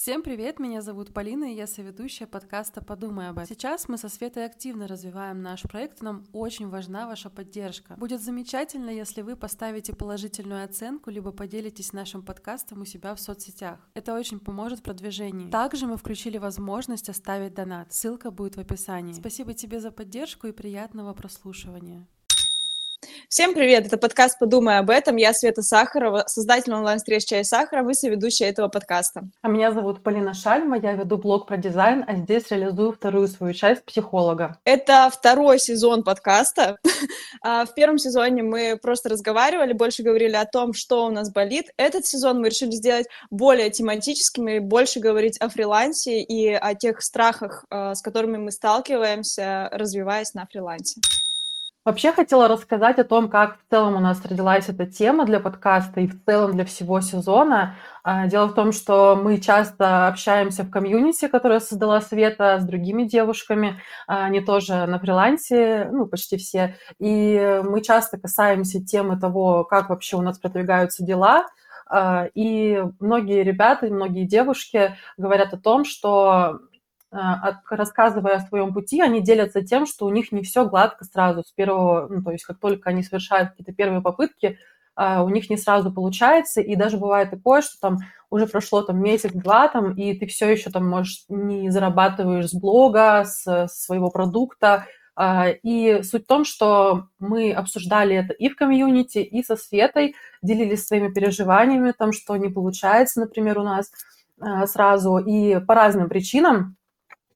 Всем привет, меня зовут Полина, и я соведущая подкаста «Подумай об этом». Сейчас мы со Светой активно развиваем наш проект, нам очень важна ваша поддержка. Будет замечательно, если вы поставите положительную оценку, либо поделитесь нашим подкастом у себя в соцсетях. Это очень поможет в продвижении. Также мы включили возможность оставить донат, ссылка будет в описании. Спасибо тебе за поддержку и приятного прослушивания. Всем привет! Это подкаст «Подумай об этом». Я Света Сахарова, создатель онлайн-встреч «Чай Сахаров» и соведущая этого подкаста. А меня зовут Полина Шальма, я веду блог про дизайн, а здесь реализую вторую свою часть психолога. Это второй сезон подкаста. А, в первом сезоне мы просто разговаривали, больше говорили о том, что у нас болит. Этот сезон мы решили сделать более тематическим и больше говорить о фрилансе и о тех страхах, а, с которыми мы сталкиваемся, развиваясь на фрилансе. Вообще хотела рассказать о том, как в целом у нас родилась эта тема для подкаста и в целом для всего сезона. А, дело в том, что мы часто общаемся в комьюнити, которое создала Света с другими девушками. А, они тоже на фрилансе, ну, почти все. И мы часто касаемся темы того, как вообще у нас продвигаются дела. А, и многие ребята, многие девушки говорят о том, что рассказывая о своем пути, они делятся тем, что у них не все гладко сразу с первого, ну, то есть как только они совершают какие-то первые попытки, а, у них не сразу получается, и даже бывает такое, что там уже прошло там месяц-два, там, и ты все еще там, можешь не зарабатываешь с блога, с своего продукта, а, и суть в том, что мы обсуждали это и в комьюнити, и со Светой, делились своими переживаниями, там, что не получается, например, у нас сразу, и по разным причинам,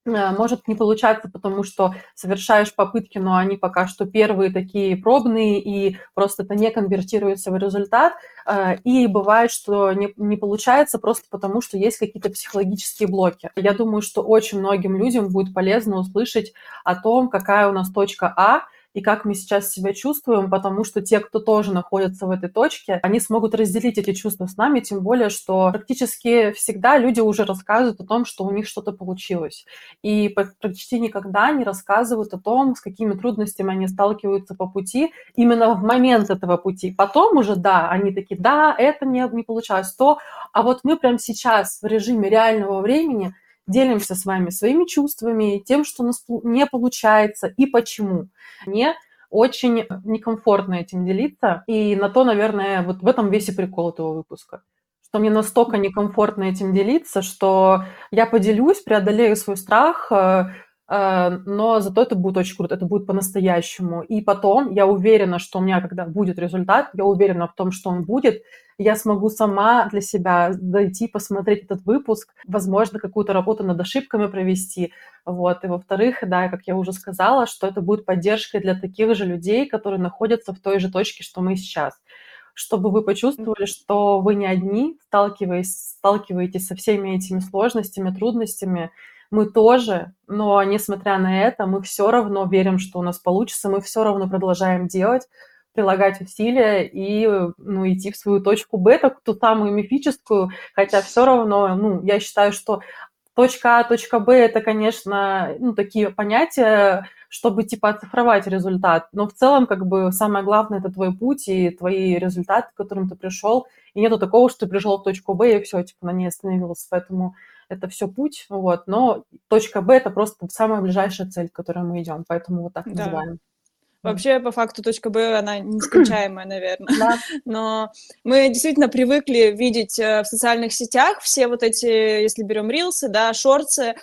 может не получаться, потому что совершаешь попытки, но они пока что первые такие пробные, и просто это не конвертируется в результат. Э, и бывает, что не, не получается просто потому, что есть какие-то психологические блоки. Я думаю, что очень многим людям будет полезно услышать о том, какая у нас точка А, и как мы сейчас себя чувствуем, потому что те, кто тоже находится в этой точке, они смогут разделить эти чувства с нами, тем более, что практически всегда люди уже рассказывают о том, что у них что-то получилось. И почти никогда не рассказывают о том, с какими трудностями они сталкиваются по пути именно в момент этого пути. Потом уже, да, они такие, да, это не, не получалось, то, а вот мы прямо сейчас в режиме реального времени делимся с вами своими чувствами, тем, что у нас не получается и почему. Мне очень некомфортно этим делиться, и на то, наверное, вот в этом весь и прикол этого выпуска что мне настолько некомфортно этим делиться, что я поделюсь, преодолею свой страх, э, но зато это будет очень круто, это будет по-настоящему. И потом я уверена, что у меня, когда будет результат, я уверена в том, что он будет, я смогу сама для себя дойти, посмотреть этот выпуск, возможно, какую-то работу над ошибками провести. Вот. И во-вторых, да, как я уже сказала, что это будет поддержкой для таких же людей, которые находятся в той же точке, что мы сейчас чтобы вы почувствовали, что вы не одни, сталкиваясь, сталкиваетесь со всеми этими сложностями, трудностями, мы тоже, но несмотря на это, мы все равно верим, что у нас получится, мы все равно продолжаем делать, прилагать усилия и ну, идти в свою точку Б, ту самую мифическую, хотя все равно, ну, я считаю, что точка А, точка Б – это, конечно, ну, такие понятия, чтобы, типа, оцифровать результат. Но в целом, как бы, самое главное – это твой путь и твои результаты, к которым ты пришел. И нету такого, что ты пришел в точку Б и все, типа, на ней остановился. Поэтому это все путь, вот. Но точка Б – это просто самая ближайшая цель, к которой мы идем. Поэтому вот так да. называем. Вообще, по факту, точка Б, она нескончаемая, наверное. Да. Но мы действительно привыкли видеть э, в социальных сетях все вот эти, если берем рилсы, да, шорты, а,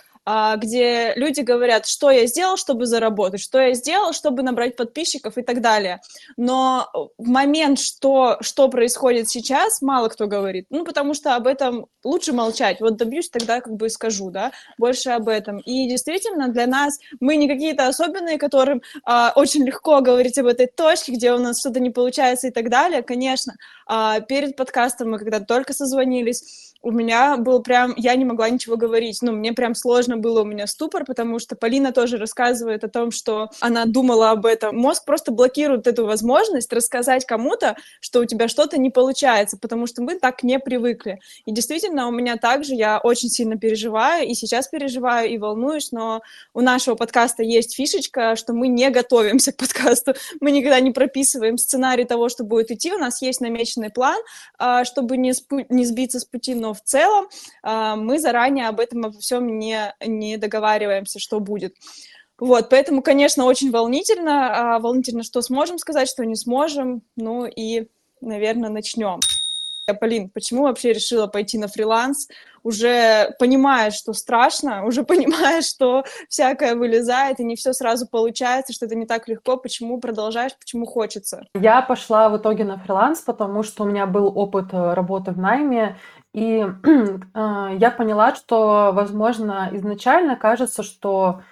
где люди говорят, что я сделал, чтобы заработать, что я сделал, чтобы набрать подписчиков и так далее. Но в момент, что, что происходит сейчас, мало кто говорит. Ну, потому что об этом лучше молчать. Вот добьюсь, тогда как бы скажу, да, больше об этом. И действительно, для нас мы не какие-то особенные, которым а, очень легко говорить об этой точке, где у нас что-то не получается и так далее. Конечно, а, перед подкастом мы когда только созвонились, у меня был прям, я не могла ничего говорить, ну, мне прям сложно было у меня ступор, потому что Полина тоже рассказывает о том, что она думала об этом. Мозг просто блокирует эту возможность рассказать кому-то, что у тебя что-то не получается, потому что мы так не привыкли. И действительно, у меня также, я очень сильно переживаю, и сейчас переживаю, и волнуюсь, но у нашего подкаста есть фишечка, что мы не готовимся к подкасту, мы никогда не прописываем сценарий того, что будет идти, у нас есть намеченный план, а, чтобы не, спу- не сбиться с пути, но в целом а, мы заранее об этом обо всем не, не договариваемся, что будет. Вот, поэтому, конечно, очень волнительно. А, волнительно, что сможем сказать, что не сможем. Ну и, наверное, начнем. Полин, почему вообще решила пойти на фриланс? Уже понимаешь, что страшно, уже понимаешь, что всякое вылезает, и не все сразу получается, что это не так легко. Почему продолжаешь, почему хочется? Я пошла в итоге на фриланс, потому что у меня был опыт э, работы в найме, и э, я поняла, что, возможно, изначально кажется, что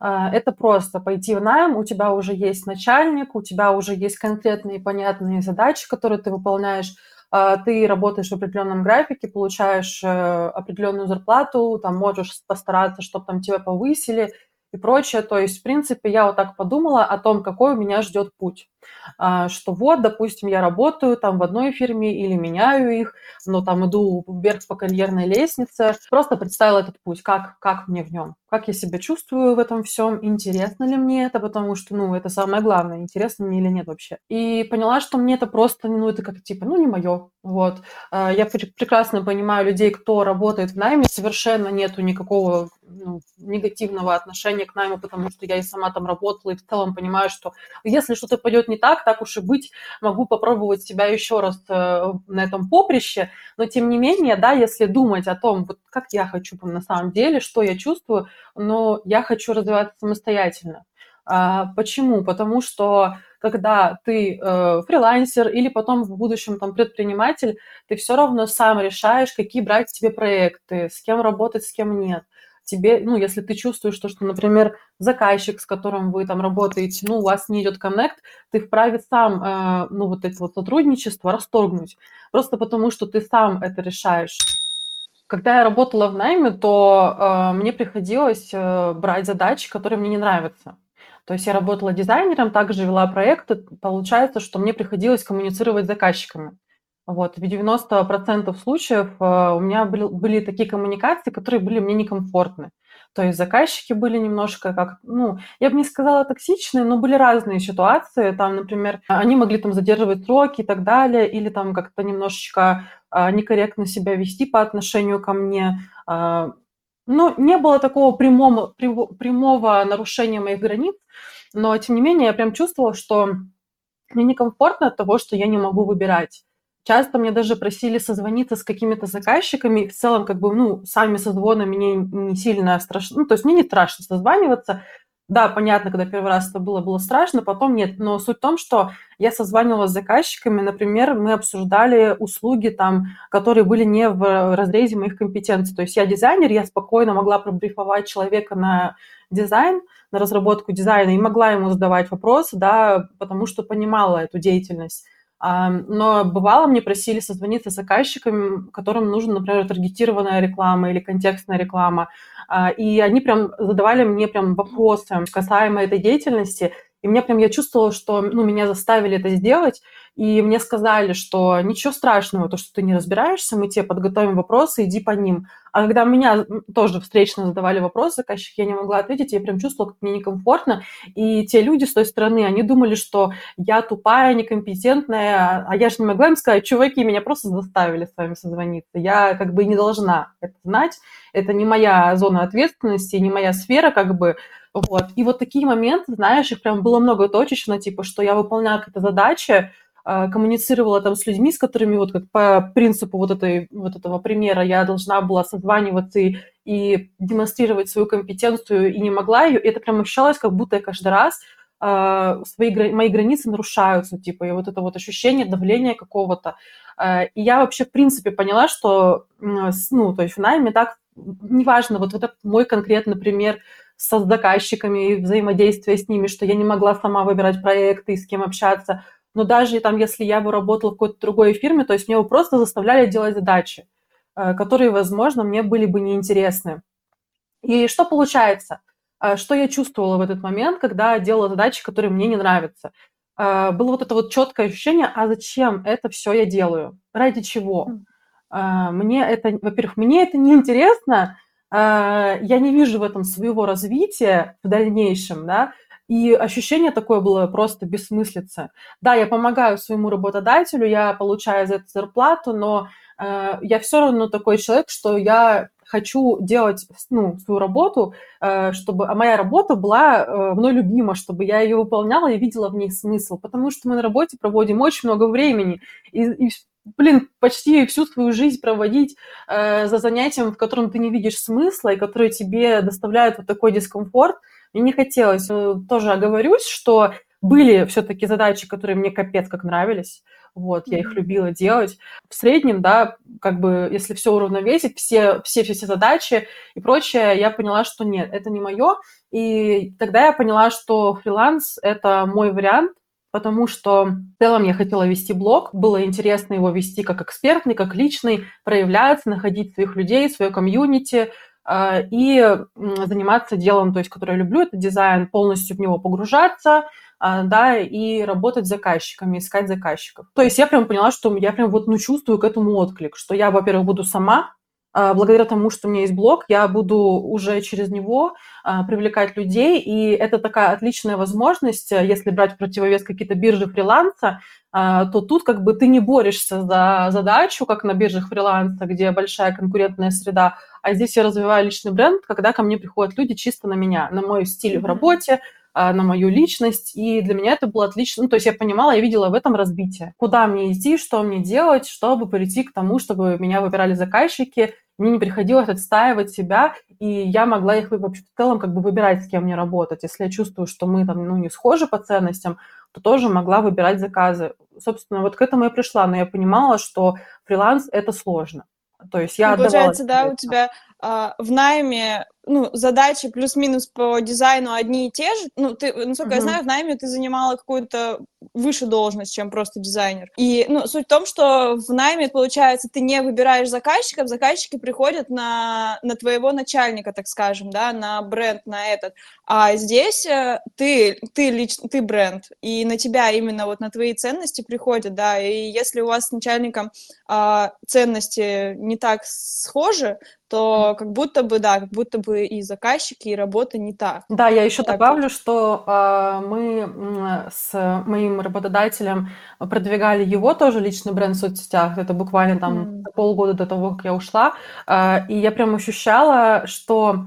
э, это просто пойти в найм, у тебя уже есть начальник, у тебя уже есть конкретные понятные задачи, которые ты выполняешь, а, ты работаешь в определенном графике, получаешь э, определенную зарплату, там можешь постараться, чтобы там тебя повысили и прочее. То есть, в принципе, я вот так подумала о том, какой у меня ждет путь. А, что вот, допустим, я работаю там в одной фирме или меняю их, но там иду вверх по карьерной лестнице. Просто представила этот путь, как, как мне в нем, как я себя чувствую в этом всем, интересно ли мне это, потому что, ну, это самое главное, интересно мне или нет вообще. И поняла, что мне это просто, ну, это как типа, ну, не мое, вот. А, я прекрасно понимаю людей, кто работает в найме, совершенно нету никакого ну, негативного отношения к найму, потому что я и сама там работала, и в целом понимаю, что если что-то пойдет не так, так уж и быть, могу попробовать себя еще раз э, на этом поприще, но тем не менее, да, если думать о том, вот как я хочу на самом деле, что я чувствую, но я хочу развиваться самостоятельно. А, почему? Потому что когда ты э, фрилансер или потом в будущем там предприниматель, ты все равно сам решаешь, какие брать тебе проекты, с кем работать, с кем нет тебе, ну, если ты чувствуешь, что, что, например, заказчик, с которым вы там работаете, ну, у вас не идет коннект, ты вправе сам, э, ну, вот это вот сотрудничество расторгнуть, просто потому что ты сам это решаешь. Когда я работала в найме, то э, мне приходилось э, брать задачи, которые мне не нравятся. То есть я работала дизайнером, также вела проекты. Получается, что мне приходилось коммуницировать с заказчиками. Вот, в 90% случаев э, у меня были, были такие коммуникации, которые были мне некомфортны. То есть заказчики были немножко как, ну, я бы не сказала токсичные, но были разные ситуации. Там, например, они могли там задерживать сроки и так далее, или там как-то немножечко а, некорректно себя вести по отношению ко мне. А, ну, не было такого прямого, прямого нарушения моих границ, но, тем не менее, я прям чувствовала, что мне некомфортно от того, что я не могу выбирать. Часто мне даже просили созвониться с какими-то заказчиками. В целом, как бы, ну, сами созвоны мне не сильно страшно. Ну, то есть мне не страшно созваниваться. Да, понятно, когда первый раз это было, было страшно, потом нет. Но суть в том, что я созванивалась с заказчиками, например, мы обсуждали услуги там, которые были не в разрезе моих компетенций. То есть я дизайнер, я спокойно могла пробрифовать человека на дизайн, на разработку дизайна и могла ему задавать вопросы, да, потому что понимала эту деятельность. Но бывало, мне просили созвониться с заказчиками, которым нужна, например, таргетированная реклама или контекстная реклама. А, и они прям задавали мне прям вопросы касаемо этой деятельности. И мне прям, я чувствовала, что ну, меня заставили это сделать, и мне сказали, что ничего страшного, то, что ты не разбираешься, мы тебе подготовим вопросы, иди по ним. А когда меня тоже встречно задавали вопросы, заказчик, я не могла ответить, я прям чувствовала, как мне некомфортно. И те люди с той стороны, они думали, что я тупая, некомпетентная, а я же не могла им сказать, чуваки, меня просто заставили с вами созвониться. Я как бы не должна это знать, это не моя зона ответственности, не моя сфера, как бы, вот. И вот такие моменты, знаешь, их прям было много точечно, типа, что я выполняла какие-то задачи, а, коммуницировала там с людьми, с которыми вот как по принципу вот, этой, вот этого примера я должна была созваниваться и, и демонстрировать свою компетенцию и не могла ее. И это прям ощущалось, как будто я каждый раз э, свои, мои границы нарушаются, типа, и вот это вот ощущение давления какого-то. Э, и я вообще, в принципе, поняла, что, ну, то есть в найме так, неважно, вот, вот этот мой конкретный пример со заказчиками и взаимодействие с ними, что я не могла сама выбирать проекты и с кем общаться – но даже там, если я бы работала в какой-то другой фирме, то есть мне бы просто заставляли делать задачи, э, которые, возможно, мне были бы неинтересны. И что получается? А, что я чувствовала в этот момент, когда делала задачи, которые мне не нравятся? А, было вот это вот четкое ощущение, а зачем это все я делаю? Ради чего? Мне это, во-первых, мне это не интересно, я не вижу в этом своего развития в дальнейшем, да, и ощущение такое было просто бессмыслица. Да, я помогаю своему работодателю, я получаю за это зарплату, но э, я все равно такой человек, что я хочу делать ну, свою работу, э, чтобы, а моя работа была э, мной любима, чтобы я ее выполняла и видела в ней смысл, потому что мы на работе проводим очень много времени, и, и блин, почти всю свою жизнь проводить э, за занятием, в котором ты не видишь смысла и который тебе доставляет вот такой дискомфорт, мне не хотелось. Э, тоже оговорюсь, что были все-таки задачи, которые мне капец как нравились, вот, я их любила делать. В среднем, да, как бы, если все уравновесить, все, все, все, все задачи и прочее, я поняла, что нет, это не мое. И тогда я поняла, что фриланс – это мой вариант, потому что в целом я хотела вести блог, было интересно его вести как экспертный, как личный, проявляться, находить своих людей, свое комьюнити, а, и заниматься делом, то есть, которое я люблю, это дизайн, полностью в него погружаться, а, да, и работать с заказчиками, искать заказчиков. То есть я прям поняла, что я прям вот, ну, чувствую к этому отклик, что я, во-первых, буду сама, благодаря тому, что у меня есть блог, я буду уже через него а, привлекать людей, и это такая отличная возможность, если брать в противовес какие-то биржи фриланса, то тут как бы ты не борешься за задачу, как на биржах фриланса, где большая конкурентная среда, а здесь я развиваю личный бренд, когда ко мне приходят люди чисто на меня, на мой стиль в работе, а, на мою личность, и для меня это было отлично. Ну, то есть я понимала, я видела в этом разбитие. Куда мне идти, что мне делать, чтобы прийти к тому, чтобы меня выбирали заказчики, мне не приходилось отстаивать себя, и я могла их вообще в целом как бы выбирать, с кем мне работать. Если я чувствую, что мы там, ну, не схожи по ценностям, то тоже могла выбирать заказы. Собственно, вот к этому я пришла, но я понимала, что фриланс – это сложно. То есть я ну, Получается, да, у тебя а, в найме ну, задачи плюс-минус по дизайну одни и те же. Ну, ты, насколько uh-huh. я знаю, в найме ты занимала какую-то выше должность, чем просто дизайнер. И, ну, суть в том, что в найме, получается, ты не выбираешь заказчиков, заказчики приходят на, на твоего начальника, так скажем, да, на бренд, на этот. А здесь э, ты, ты лично, ты бренд, и на тебя именно вот на твои ценности приходят, да, и если у вас с начальником а, ценности не так схожи, то как будто бы, да, как будто бы и заказчики, и работа не так. Да, я еще так добавлю, вот. что э, мы с моим работодателем продвигали его тоже личный бренд в соцсетях. Это буквально там mm. полгода до того, как я ушла. Э, и я прям ощущала, что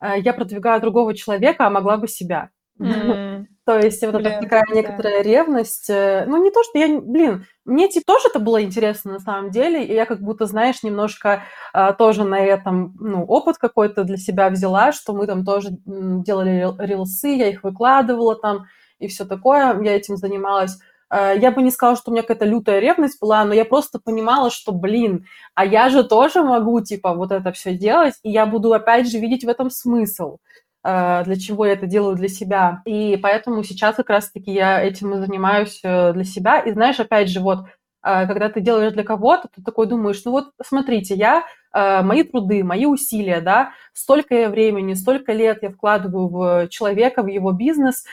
э, я продвигаю другого человека, а могла бы себя. Mm. То есть вот блин, эта такая да. некоторая ревность. Э, ну, не то, что я... Блин, мне типа тоже это было интересно на самом деле, и я как будто, знаешь, немножко а, тоже на этом, ну, опыт какой-то для себя взяла, что мы там тоже делали рилсы, я их выкладывала там и все такое, я этим занималась. А, я бы не сказала, что у меня какая-то лютая ревность была, но я просто понимала, что, блин, а я же тоже могу, типа, вот это все делать, и я буду, опять же, видеть в этом смысл. Э, для чего я это делаю для себя. И поэтому сейчас как раз-таки я этим и занимаюсь э, для себя. И знаешь, опять же, вот, э, когда ты делаешь для кого-то, ты такой думаешь, ну вот, смотрите, я, мои труды, мои усилия, да, столько я времени, столько лет я вкладываю в человека, в его бизнес,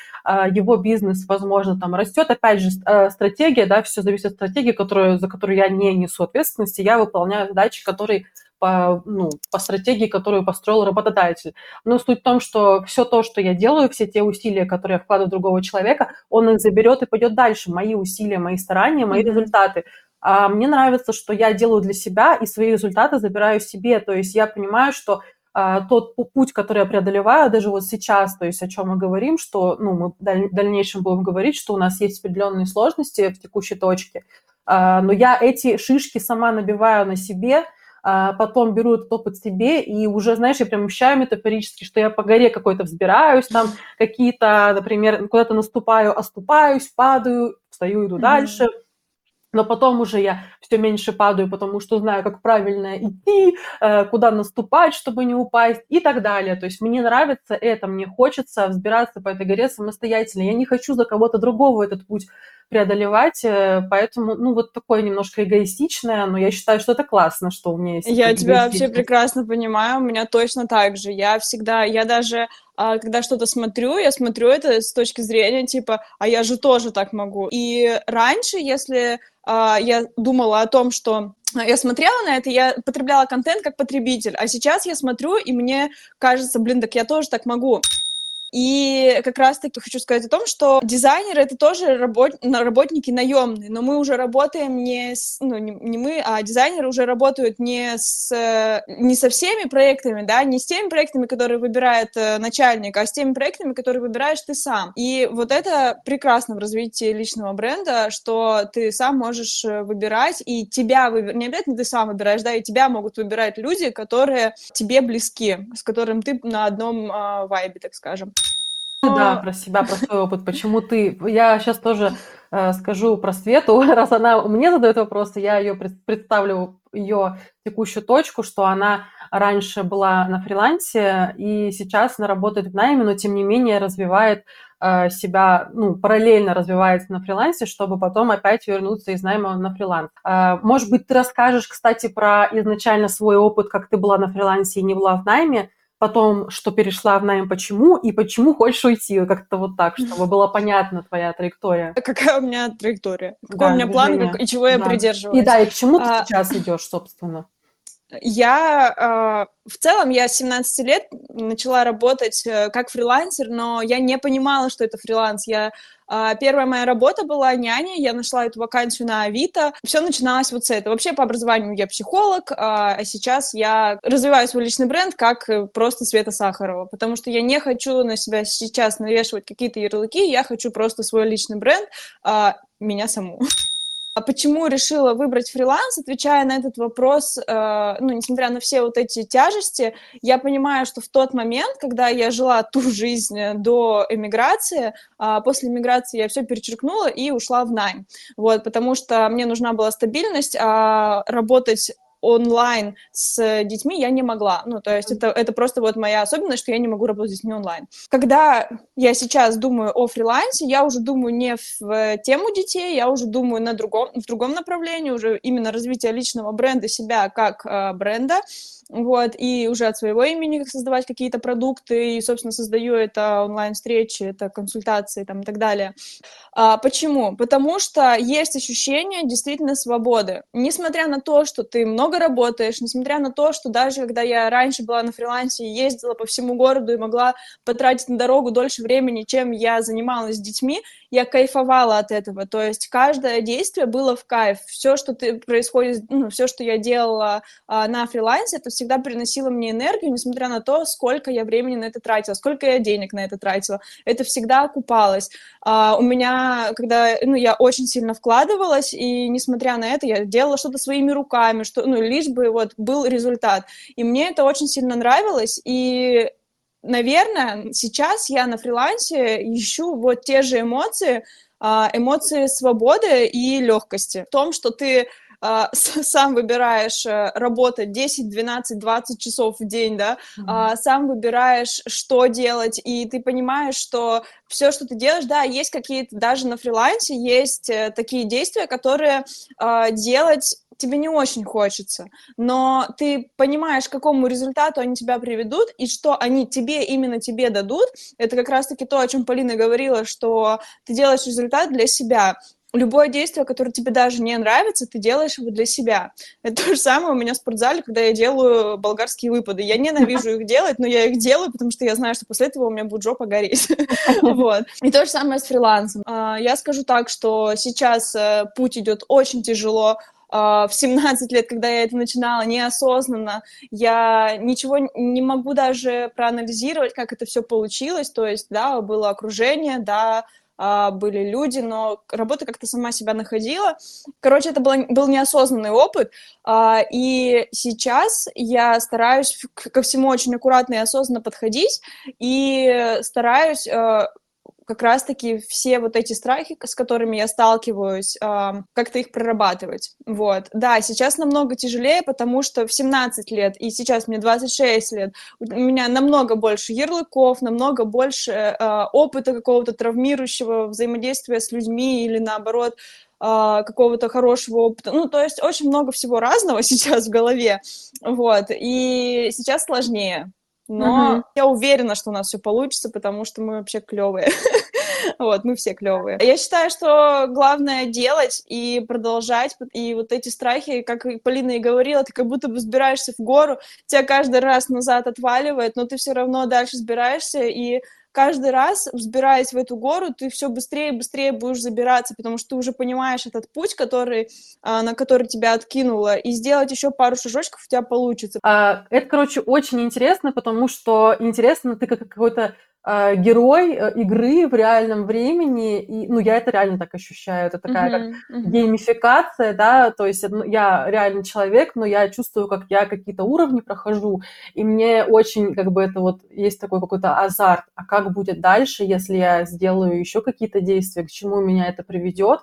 его бизнес, возможно, там растет, опять же, стратегия, да, все зависит от стратегии, которую, за которую я не несу ответственности, я выполняю задачи, которые по, ну, по стратегии, которую построил работодатель. Но суть в том, что все то, что я делаю, все те усилия, которые я вкладываю в другого человека, он их заберет и пойдет дальше. Мои усилия, мои старания, мои mm-hmm. результаты. А мне нравится, что я делаю для себя и свои результаты забираю себе. То есть я понимаю, что а, тот путь, который я преодолеваю, даже вот сейчас, то есть о чем мы говорим, что ну, мы в дальнейшем будем говорить, что у нас есть определенные сложности в текущей точке, а, но я эти шишки сама набиваю на себе, потом беру этот опыт себе, и уже, знаешь, я прям ощущаю метафорически, что я по горе какой-то взбираюсь, там какие-то, например, куда-то наступаю, оступаюсь, падаю, встаю, иду mm-hmm. дальше, но потом уже я все меньше падаю, потому что знаю, как правильно идти, э, куда наступать, чтобы не упасть и так далее. То есть мне нравится это, мне хочется взбираться по этой горе самостоятельно. Я не хочу за кого-то другого этот путь преодолевать, э, поэтому, ну, вот такое немножко эгоистичное, но я считаю, что это классно, что у меня есть. Я тебя вообще прекрасно понимаю, у меня точно так же. Я всегда, я даже а, когда что-то смотрю, я смотрю это с точки зрения типа, а я же тоже так могу. И раньше, если а, я думала о том, что я смотрела на это, я потребляла контент как потребитель, а сейчас я смотрю, и мне кажется, блин, так я тоже так могу. И как раз-таки хочу сказать о том, что дизайнеры это тоже работ... работники наемные, но мы уже работаем не с... ну, не, мы, а дизайнеры уже работают не с не со всеми проектами, да, не с теми проектами, которые выбирает э, начальник, а с теми проектами, которые выбираешь ты сам. И вот это прекрасно в развитии личного бренда, что ты сам можешь э, выбирать, и тебя выбирать, не обязательно ты сам выбираешь, да, и тебя могут выбирать люди, которые тебе близки, с которым ты на одном э, вайбе, так скажем. Да, про себя, про свой опыт. Почему ты? Я сейчас тоже э, скажу про Свету, раз она мне задает вопросы, я ее представлю ее текущую точку, что она раньше была на фрилансе и сейчас она работает в найме, но тем не менее развивает э, себя, ну, параллельно развивается на фрилансе, чтобы потом опять вернуться из найма на фриланс. Э, может быть, ты расскажешь, кстати, про изначально свой опыт, как ты была на фрилансе и не была в найме, потом, что перешла в найм, почему, и почему хочешь уйти, как-то вот так, чтобы была понятна твоя траектория. Какая у меня траектория? Какой да, у меня план как, и чего да. я придерживаюсь? И да, и к чему ты а... сейчас идешь, собственно? Я э, в целом, я с 17 лет начала работать э, как фрилансер, но я не понимала, что это фриланс. Я Первая моя работа была няней, я нашла эту вакансию на Авито. Все начиналось вот с этого. Вообще по образованию я психолог, а сейчас я развиваю свой личный бренд как просто Света Сахарова, потому что я не хочу на себя сейчас навешивать какие-то ярлыки, я хочу просто свой личный бренд, а, меня саму. А почему решила выбрать фриланс? Отвечая на этот вопрос, э, ну, несмотря на все вот эти тяжести, я понимаю, что в тот момент, когда я жила ту жизнь до эмиграции, э, после эмиграции я все перечеркнула и ушла в найм. Вот, потому что мне нужна была стабильность, а работать онлайн с детьми я не могла. Ну, то есть это, это просто вот моя особенность, что я не могу работать с детьми онлайн. Когда я сейчас думаю о фрилансе, я уже думаю не в тему детей, я уже думаю на другом, в другом направлении, уже именно развитие личного бренда, себя как э, бренда, вот, и уже от своего имени создавать какие-то продукты, и, собственно, создаю это онлайн-встречи, это консультации там, и так далее. А, почему? Потому что есть ощущение действительно свободы. Несмотря на то, что ты много работаешь, несмотря на то, что даже когда я раньше была на фрилансе и ездила по всему городу и могла потратить на дорогу дольше времени, чем я занималась с детьми, я кайфовала от этого. То есть каждое действие было в кайф. Все, что ты, происходит, ну, все, что я делала а, на фрилансе, это всегда приносило мне энергию, несмотря на то, сколько я времени на это тратила, сколько я денег на это тратила. Это всегда окупалось. А, у меня, когда, ну, я очень сильно вкладывалась, и несмотря на это, я делала что-то своими руками, что, ну, лишь бы вот был результат. И мне это очень сильно нравилось, и наверное, сейчас я на фрилансе ищу вот те же эмоции, а, эмоции свободы и легкости. В том, что ты сам выбираешь э, работать 10, 12, 20 часов в день, да, mm-hmm. сам выбираешь, что делать, и ты понимаешь, что все, что ты делаешь, да, есть какие-то, даже на фрилансе есть э, такие действия, которые делать тебе не очень хочется, но ты понимаешь, к какому результату они тебя приведут и что они тебе, именно тебе дадут, это как раз-таки то, о чем Полина говорила, что ты делаешь результат для себя. Любое действие, которое тебе даже не нравится, ты делаешь его для себя. Это то же самое у меня в спортзале, когда я делаю болгарские выпады. Я ненавижу их делать, но я их делаю, потому что я знаю, что после этого у меня будет жопа гореть. И то же самое с фрилансом. А, я скажу так, что сейчас э, путь идет очень тяжело, а, в 17 лет, когда я это начинала неосознанно, я ничего не могу даже проанализировать, как это все получилось. То есть, да, было окружение, да, а, были люди, но работа как-то сама себя находила. Короче, это был, был неосознанный опыт, а, и сейчас я стараюсь ко всему очень аккуратно и осознанно подходить, и стараюсь как раз-таки все вот эти страхи, с которыми я сталкиваюсь, как-то их прорабатывать. Вот. Да, сейчас намного тяжелее, потому что в 17 лет, и сейчас мне 26 лет, у меня намного больше ярлыков, намного больше э, опыта какого-то травмирующего взаимодействия с людьми или наоборот а, какого-то хорошего опыта. Ну, то есть очень много всего разного сейчас в голове, вот, и сейчас сложнее. Но uh-huh. я уверена, что у нас все получится, потому что мы вообще клевые. вот, мы все клевые. Я считаю, что главное делать и продолжать. И вот эти страхи, как Полина и говорила, ты как будто бы сбираешься в гору, тебя каждый раз назад отваливает, но ты все равно дальше сбираешься, и каждый раз, взбираясь в эту гору, ты все быстрее и быстрее будешь забираться, потому что ты уже понимаешь этот путь, который, а, на который тебя откинуло, и сделать еще пару шажочков у тебя получится. А, это, короче, очень интересно, потому что интересно, ты как какой-то герой э, игры в реальном времени, и, ну, я это реально так ощущаю, это такая uh-huh, как uh-huh. геймификация, да, то есть я реально человек, но я чувствую, как я какие-то уровни прохожу, и мне очень, как бы, это вот, есть такой какой-то азарт, а как будет дальше, если я сделаю еще какие-то действия, к чему меня это приведет,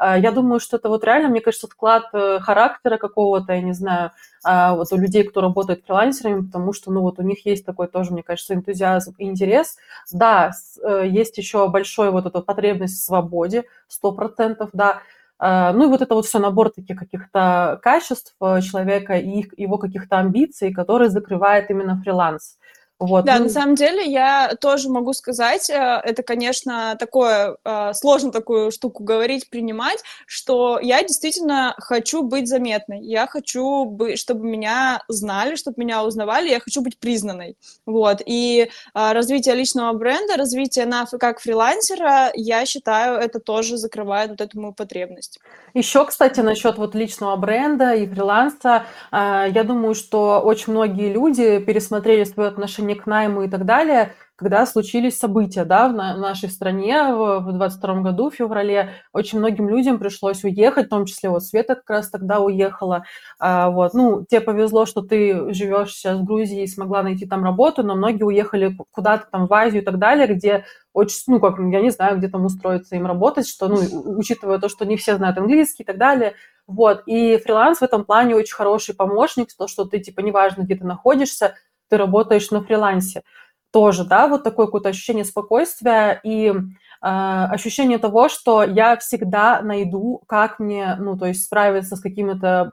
я думаю, что это вот реально, мне кажется, склад э, характера какого-то, я не знаю, а, вот у людей, кто работает фрилансерами, потому что, ну, вот у них есть такой тоже, мне кажется, энтузиазм и интерес. Да, э, есть еще большой вот эта потребность в свободе, сто процентов, да, а, ну и вот это вот все набор таких каких-то качеств э, человека и его каких-то амбиций, которые закрывает именно фриланс. Вот. Да, ну... на самом деле я тоже могу сказать, э, это, конечно, такое, э, сложно такую штуку говорить, принимать, что я действительно хочу быть заметной, я хочу, быть, чтобы меня знали, чтобы меня узнавали, я хочу быть признанной, вот, и э, развитие личного бренда, развитие на как фрилансера, я считаю, это тоже закрывает вот эту мою потребность. Еще, кстати, насчет вот личного бренда и фриланса, я думаю, что очень многие люди пересмотрели свое отношение отношение к найму и так далее, когда случились события, да, в нашей стране в, в 22 году, в феврале, очень многим людям пришлось уехать, в том числе вот Света как раз тогда уехала, а, вот, ну, тебе повезло, что ты живешь сейчас в Грузии и смогла найти там работу, но многие уехали куда-то там в Азию и так далее, где очень, ну, как, я не знаю, где там устроиться им работать, что, ну, учитывая то, что не все знают английский и так далее, вот, и фриланс в этом плане очень хороший помощник, то, что ты, типа, неважно, где ты находишься, ты работаешь на фрилансе. Тоже, да, вот такое какое-то ощущение спокойствия и э, ощущение того, что я всегда найду, как мне, ну, то есть справиться с какими-то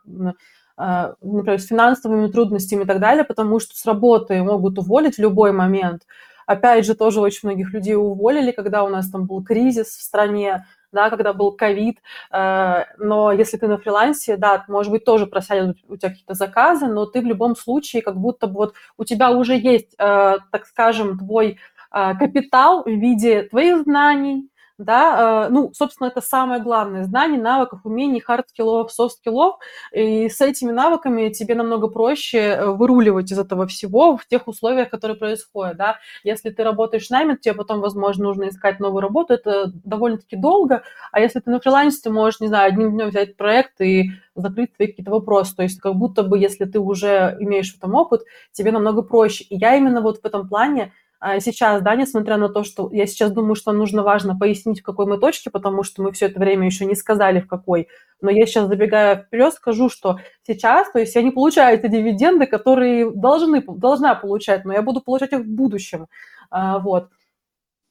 э, например, с финансовыми трудностями и так далее, потому что с работы могут уволить в любой момент. Опять же, тоже очень многих людей уволили, когда у нас там был кризис в стране, да, когда был ковид, э, но если ты на фрилансе, да, может быть, тоже просядут у тебя какие-то заказы, но ты в любом случае как будто бы вот у тебя уже есть, э, так скажем, твой э, капитал в виде твоих знаний, да, э, ну, собственно, это самое главное, знание, навыков, умений, хард-скиллов, софт-скиллов, и с этими навыками тебе намного проще э, выруливать из этого всего в тех условиях, которые происходят, да, если ты работаешь нами, тебе потом, возможно, нужно искать новую работу, это довольно-таки долго, а если ты на фрилансе, ты можешь, не знаю, одним днем взять проект и закрыть свои какие-то вопросы, то есть как будто бы, если ты уже имеешь в этом опыт, тебе намного проще, и я именно вот в этом плане сейчас, да, несмотря на то, что я сейчас думаю, что нужно важно пояснить, в какой мы точке, потому что мы все это время еще не сказали, в какой. Но я сейчас, забегая вперед, скажу, что сейчас, то есть я не получаю эти дивиденды, которые должны, должна получать, но я буду получать их в будущем. А, вот.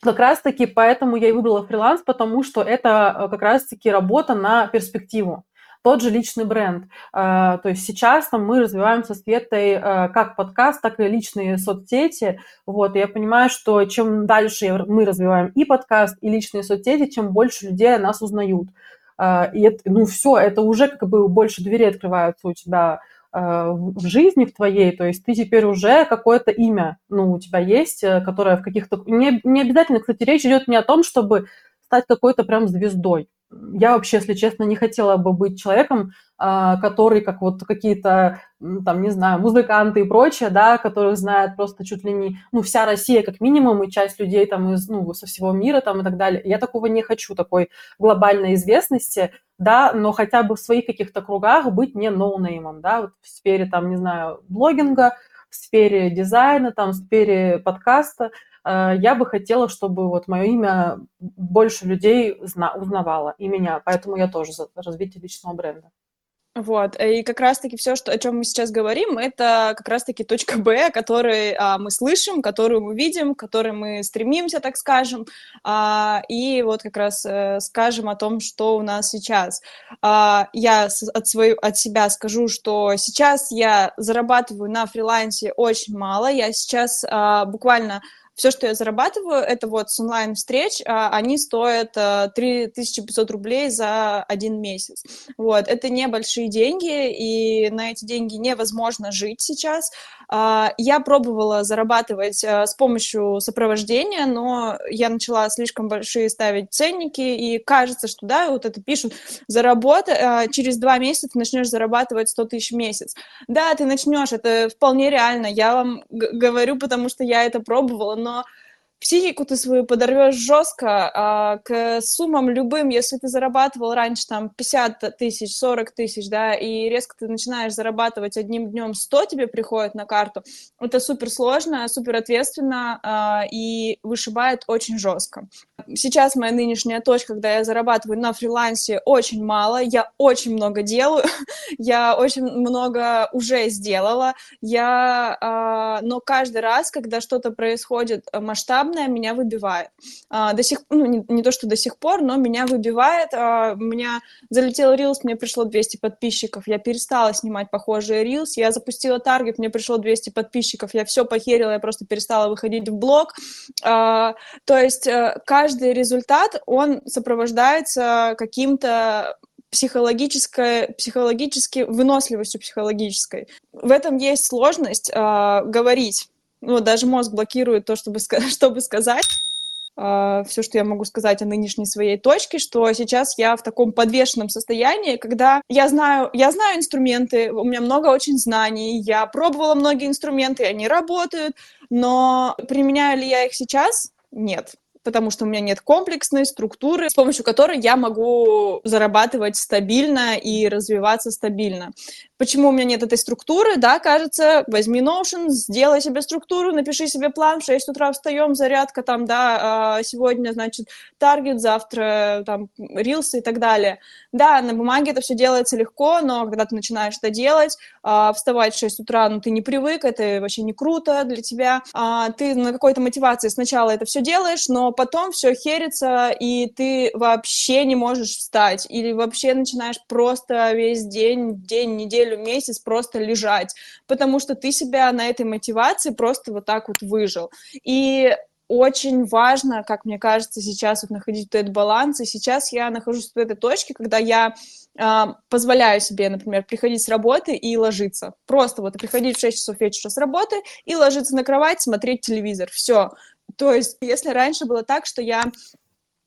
Как раз-таки поэтому я и выбрала фриланс, потому что это э, как раз-таки работа на перспективу тот же личный бренд. А, то есть сейчас там мы развиваем со Светой а, как подкаст, так и личные соцсети. Вот, и я понимаю, что чем дальше мы развиваем и подкаст, и личные соцсети, чем больше людей нас узнают. А, и это, ну все, это уже как бы больше дверей открываются у тебя в жизни в твоей, то есть ты теперь уже какое-то имя, ну, у тебя есть, э, которое в каких-то... Не, не обязательно, кстати, речь идет не о том, чтобы стать какой-то прям звездой я вообще, если честно, не хотела бы быть человеком, а, который, как вот какие-то, там, не знаю, музыканты и прочее, да, которых знает просто чуть ли не, ну, вся Россия как минимум, и часть людей там из, ну, со всего мира там и так далее. Я такого не хочу, такой глобальной известности, да, но хотя бы в своих каких-то кругах быть не ноунеймом, да, вот в сфере, там, не знаю, блогинга, в сфере дизайна, там, в сфере подкаста, я бы хотела, чтобы вот мое имя больше людей узнавало, и меня. Поэтому я тоже за развитие личного бренда. Вот, и как раз-таки все, что, о чем мы сейчас говорим, это как раз-таки точка Б, которой а, мы слышим, которую мы видим, к которой мы стремимся, так скажем, а, и вот как раз а, скажем о том, что у нас сейчас. А, я от, свою, от себя скажу, что сейчас я зарабатываю на фрилансе очень мало, я сейчас а, буквально все, что я зарабатываю, это вот с онлайн-встреч, а, они стоят 3500 а, рублей за один месяц. Вот, это небольшие деньги, и на эти деньги невозможно жить сейчас. А, я пробовала зарабатывать с помощью сопровождения, но я начала слишком большие ставить ценники, и кажется, что, да, вот это пишут, заработай, через два месяца ты начнешь зарабатывать 100 тысяч в месяц. Да, ты начнешь, это вполне реально, я вам говорю, потому что я это пробовала, но психику ты свою подорвешь жестко а, к суммам любым, если ты зарабатывал раньше там 50 тысяч, 40 тысяч, да, и резко ты начинаешь зарабатывать одним днем 100 тебе приходит на карту, это супер сложно, супер ответственно а, и вышибает очень жестко. Сейчас моя нынешняя точка, когда я зарабатываю на фрилансе очень мало, я очень много делаю, я очень много уже сделала, я, а, но каждый раз, когда что-то происходит масштабно, подобное меня выбивает. А, до сих, ну, не, не то, что до сих пор, но меня выбивает. А, у меня залетел рилс, мне пришло 200 подписчиков, я перестала снимать похожие рилс, я запустила таргет, мне пришло 200 подписчиков, я все похерила, я просто перестала выходить в блог. А, то есть э, каждый результат, он сопровождается каким-то психологической, психологически выносливостью психологической. В этом есть сложность э, говорить ну, даже мозг блокирует то, чтобы, чтобы сказать. Uh, все, что я могу сказать о нынешней своей точке, что сейчас я в таком подвешенном состоянии, когда я знаю, я знаю инструменты, у меня много очень знаний, я пробовала многие инструменты, они работают, но применяю ли я их сейчас? Нет потому что у меня нет комплексной структуры, с помощью которой я могу зарабатывать стабильно и развиваться стабильно. Почему у меня нет этой структуры? Да, кажется, возьми Notion, сделай себе структуру, напиши себе план, в 6 утра встаем, зарядка там, да, а, сегодня, значит, таргет, завтра там рилсы и так далее. Да, на бумаге это все делается легко, но когда ты начинаешь это делать, а, вставать в 6 утра, ну, ты не привык, это вообще не круто для тебя. А, ты на какой-то мотивации сначала это все делаешь, но потом все херится, и ты вообще не можешь встать, или вообще начинаешь просто весь день, день, неделю, месяц просто лежать, потому что ты себя на этой мотивации просто вот так вот выжил. И очень важно, как мне кажется, сейчас вот находить вот этот баланс, и сейчас я нахожусь в этой точке, когда я э, позволяю себе, например, приходить с работы и ложиться. Просто вот приходить в 6 часов вечера с работы и ложиться на кровать, смотреть телевизор. Все. То есть, если раньше было так, что я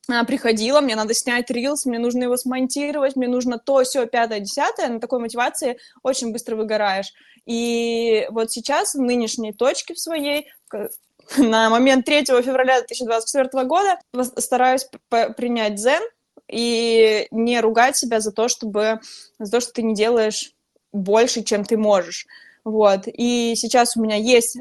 а, приходила, мне надо снять рилс, мне нужно его смонтировать, мне нужно то, все, пятое, десятое, на такой мотивации очень быстро выгораешь. И вот сейчас, в нынешней точке в своей, на момент 3 февраля 2024 года стараюсь принять дзен и не ругать себя за то, чтобы, за то, что ты не делаешь больше, чем ты можешь. Вот. И сейчас у меня есть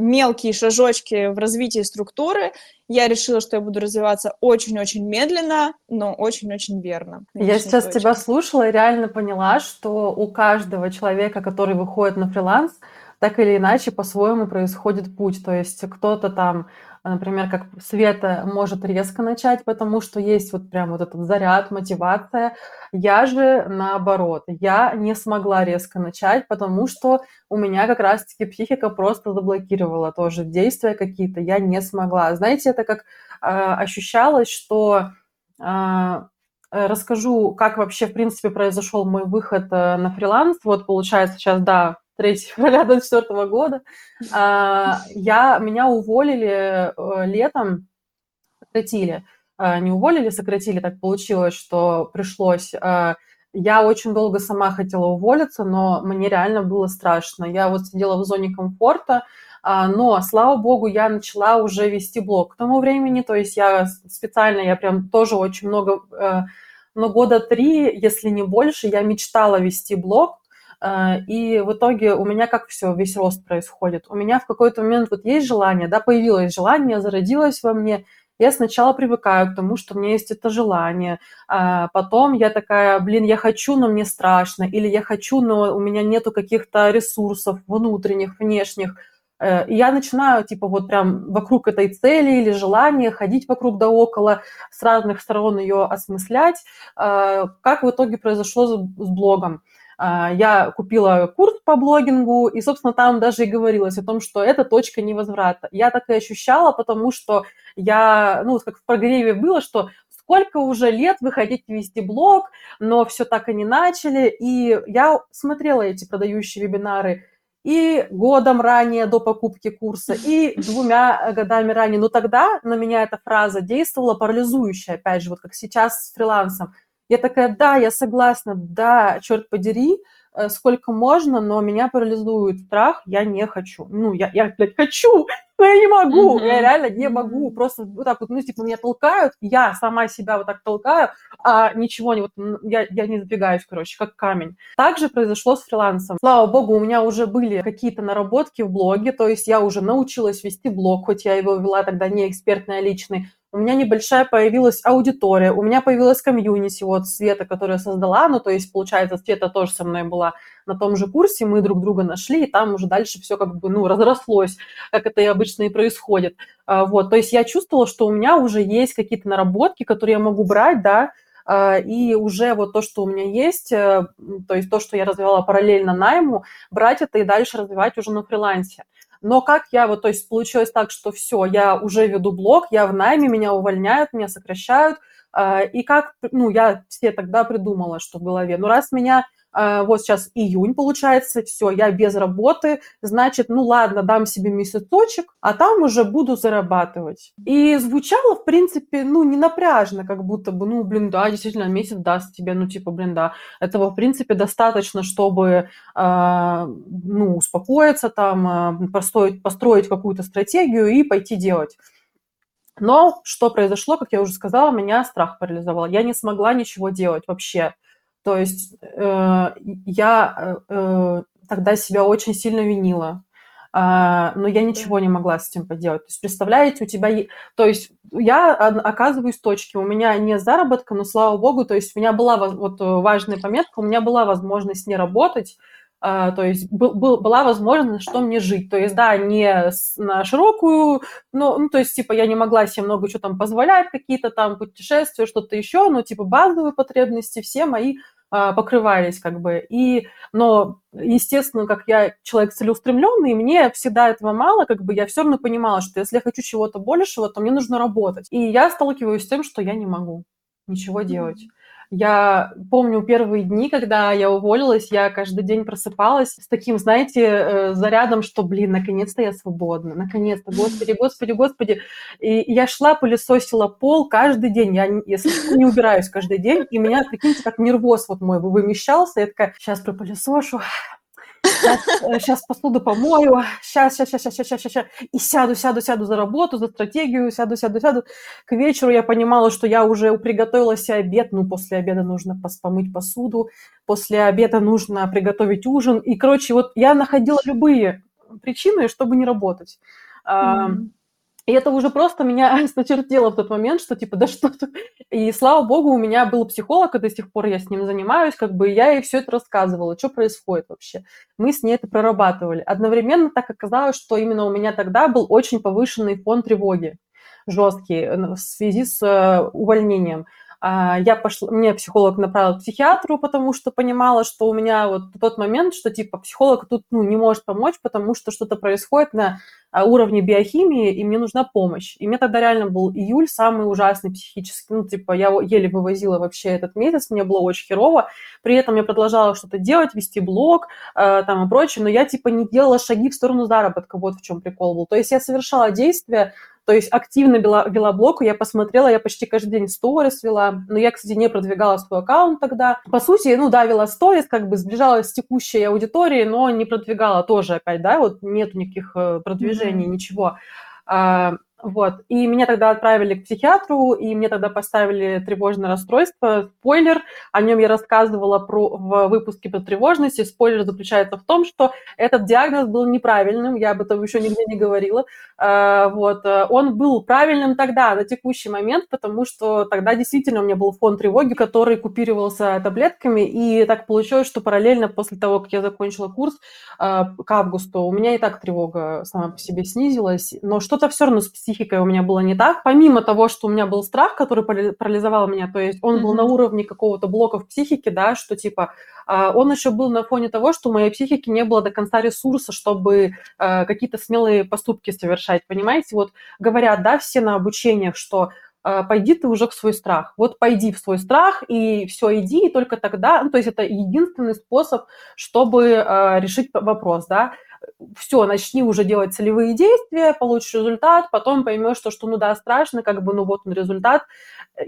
мелкие шажочки в развитии структуры, я решила, что я буду развиваться очень-очень медленно, но очень-очень верно. Я сейчас точке. тебя слушала и реально поняла, что у каждого человека, который выходит на фриланс, так или иначе по-своему происходит путь. То есть кто-то там например, как Света может резко начать, потому что есть вот прям вот этот заряд, мотивация. Я же наоборот, я не смогла резко начать, потому что у меня как раз-таки психика просто заблокировала тоже действия какие-то, я не смогла. Знаете, это как э, ощущалось, что э, расскажу, как вообще, в принципе, произошел мой выход э, на фриланс. Вот, получается, сейчас, да, 3 февраля 2024 года. А, я, меня уволили э, летом, сократили. А, не уволили, сократили, так получилось, что пришлось. А, я очень долго сама хотела уволиться, но мне реально было страшно. Я вот сидела в зоне комфорта, но, слава богу, я начала уже вести блог к тому времени, то есть я специально, я прям тоже очень много, э, ну, года три, если не больше, я мечтала вести блог, и в итоге у меня как все, весь рост происходит. У меня в какой-то момент вот есть желание, да, появилось желание, зародилось во мне, я сначала привыкаю к тому, что у меня есть это желание, а потом я такая, блин, я хочу, но мне страшно, или я хочу, но у меня нету каких-то ресурсов внутренних, внешних, Э, и я начинаю, типа, вот прям вокруг этой цели или желания ходить вокруг да около, с разных сторон ее осмыслять. Э, как в итоге произошло с блогом? Э, я купила курс по блогингу, и, собственно, там даже и говорилось о том, что это точка невозврата. Я так и ощущала, потому что я, ну, как в прогреве было, что сколько уже лет вы хотите вести блог, но все так и не начали. И я смотрела эти продающие вебинары, и годом ранее до покупки курса, и двумя годами ранее. Но тогда на меня эта фраза действовала парализующе, опять же, вот как сейчас с фрилансом. Я такая, да, я согласна, да, черт подери, э, сколько можно, но меня парализует страх, я не хочу. Ну, я, я блядь, хочу, но я не могу, mm-hmm. я реально не могу. Просто вот так вот, ну, типа, меня толкают, я сама себя вот так толкаю, а ничего не, вот, я, я не забегаюсь, короче, как камень. Также произошло с фрилансом. Слава богу, у меня уже были какие-то наработки в блоге, то есть я уже научилась вести блог, хоть я его вела тогда не экспертный, а личный, у меня небольшая появилась аудитория, у меня появилась комьюнити, вот Света, которую я создала, ну, то есть, получается, Света тоже со мной была на том же курсе, мы друг друга нашли, и там уже дальше все как бы, ну, разрослось, как это и обычно и происходит. А, вот, то есть я чувствовала, что у меня уже есть какие-то наработки, которые я могу брать, да, а, и уже вот то, что у меня есть, э, то есть то, что я развивала параллельно найму, брать это и дальше развивать уже на фрилансе. Но как я вот, то есть получилось так, что все, я уже веду блог, я в найме, меня увольняют, меня сокращают, а, и как, ну, я все тогда придумала, что в голове, ну, раз меня вот сейчас июнь получается, все, я без работы, значит, ну ладно, дам себе месяцочек, а там уже буду зарабатывать. И звучало, в принципе, ну, не напряжно, как будто бы, ну, блин, да, действительно, месяц даст тебе, ну, типа, блин, да, этого, в принципе, достаточно, чтобы, э, ну, успокоиться там, э, построить, построить какую-то стратегию и пойти делать. Но что произошло, как я уже сказала, меня страх парализовал. Я не смогла ничего делать вообще. То есть э, я э, тогда себя очень сильно винила, э, но я ничего не могла с этим поделать. То есть, представляете, у тебя... То есть я оказываюсь в точке, у меня не заработка, но, слава богу, то есть у меня была вот важная пометка, у меня была возможность не работать, то есть был, был, была возможность, что мне жить. То есть, да, не на широкую, но, ну, то есть, типа, я не могла себе много что там позволять, какие-то там путешествия, что-то еще, но, типа, базовые потребности все мои uh, покрывались, как бы. И, но, естественно, как я человек целеустремленный, мне всегда этого мало, как бы я все равно понимала, что если я хочу чего-то большего, то мне нужно работать. И я сталкиваюсь с тем, что я не могу ничего делать. Я помню первые дни, когда я уволилась, я каждый день просыпалась с таким, знаете, э, зарядом, что, блин, наконец-то я свободна, наконец-то, господи, господи, господи. И я шла, пылесосила пол каждый день, я, если не убираюсь каждый день, и меня, прикиньте, как нервоз вот мой вымещался, я такая, сейчас пропылесошу, сейчас, посуду помою, сейчас, сейчас, сейчас, сейчас, сейчас, сейчас, и сяду, сяду, сяду за работу, за стратегию, сяду, сяду, сяду. К вечеру я понимала, что я уже приготовила себе обед, ну, после обеда нужно помыть посуду, после обеда нужно приготовить ужин, и, короче, вот я находила любые причины, чтобы не работать. Mm-hmm. И это уже просто меня начертело в тот момент, что типа, да что тут. И слава богу, у меня был психолог, и до сих пор я с ним занимаюсь, как бы я ей все это рассказывала, что происходит вообще. Мы с ней это прорабатывали. Одновременно так оказалось, что именно у меня тогда был очень повышенный фон тревоги, жесткий, э, в связи с э, увольнением. А, я пошла, мне психолог направил к психиатру, потому что понимала, что у меня вот тот момент, что типа психолог тут ну, не может помочь, потому что что-то происходит на а, уровне биохимии, и мне нужна помощь. И мне тогда реально был июль, самый ужасный психический, ну, типа, я еле вывозила вообще этот месяц, мне было очень херово, при этом я продолжала что-то делать, вести блог, э, там и прочее, но я, типа, не делала шаги в сторону заработка, вот в чем прикол был. То есть я совершала действия, то есть активно вела, вела блог, я посмотрела, я почти каждый день сторис вела, но я, кстати, не продвигала свой аккаунт тогда. По сути, ну да, вела сторис, как бы сближалась с текущей аудиторией, но не продвигала тоже опять, да, вот нету никаких э, продвижений, mm-hmm. ничего. Вот. И меня тогда отправили к психиатру, и мне тогда поставили тревожное расстройство. Спойлер, о нем я рассказывала про, в выпуске по тревожности. Спойлер заключается в том, что этот диагноз был неправильным, я об этом еще нигде не говорила. А, вот. Он был правильным тогда, на текущий момент, потому что тогда действительно у меня был фон тревоги, который купировался таблетками, и так получилось, что параллельно после того, как я закончила курс а, к августу, у меня и так тревога сама по себе снизилась, но что-то все равно с психикой у меня было не так. Помимо того, что у меня был страх, который парализовал меня, то есть он mm-hmm. был на уровне какого-то блока в психике, да, что типа а, он еще был на фоне того, что у моей психики не было до конца ресурса, чтобы а, какие-то смелые поступки совершать, понимаете? Вот говорят, да, все на обучениях, что а, пойди ты уже в свой страх. Вот пойди в свой страх и все, иди, и только тогда, ну, то есть это единственный способ, чтобы решить вопрос, да, все, начни уже делать целевые действия, получишь результат, потом поймешь, что, что ну да, страшно, как бы, ну вот он результат.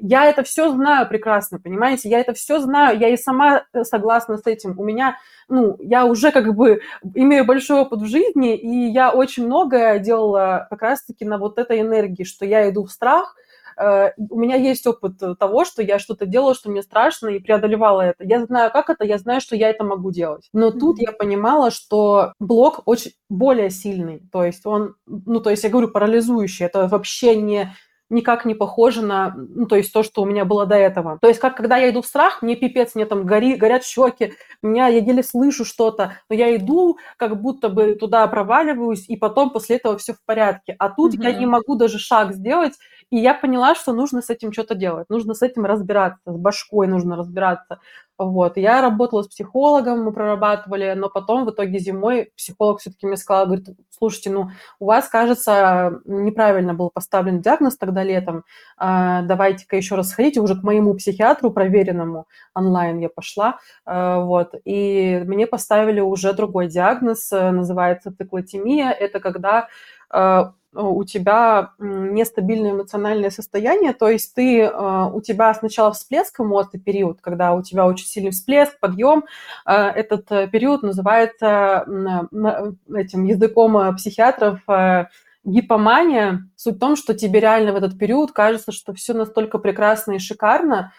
Я это все знаю прекрасно, понимаете, я это все знаю, я и сама согласна с этим. У меня, ну, я уже как бы имею большой опыт в жизни, и я очень многое делала как раз-таки на вот этой энергии, что я иду в страх, Э, у меня есть опыт того, что я что-то делала, что мне страшно, и преодолевала это. Я знаю, как это, я знаю, что я это могу делать. Но mm-hmm. тут я понимала, что блок очень более сильный. То есть он, ну, то есть я говорю, парализующий. Это вообще не никак не похоже на, ну, то есть то, что у меня было до этого. То есть как когда я иду в страх, мне пипец, мне там гори, горят щеки, меня, я еле слышу что-то, но я иду, как будто бы туда проваливаюсь, и потом после этого все в порядке. А тут mm-hmm. я не могу даже шаг сделать, и я поняла, что нужно с этим что-то делать, нужно с этим разбираться, с башкой нужно разбираться. Вот. Я работала с психологом, мы прорабатывали, но потом в итоге зимой психолог все-таки мне сказал, говорит, слушайте, ну, у вас, кажется, неправильно был поставлен диагноз тогда летом, а, давайте-ка еще раз сходите уже к моему психиатру проверенному, онлайн я пошла, а, вот, и мне поставили уже другой диагноз, называется циклотемия, это когда у тебя нестабильное эмоциональное состояние, то есть ты, а, у тебя сначала всплеск эмоций период, когда у тебя очень сильный всплеск, подъем, а, этот э, период называется этим языком э, психиатров э, гипомания. Суть в том, что тебе реально в этот период кажется, что все настолько прекрасно и шикарно,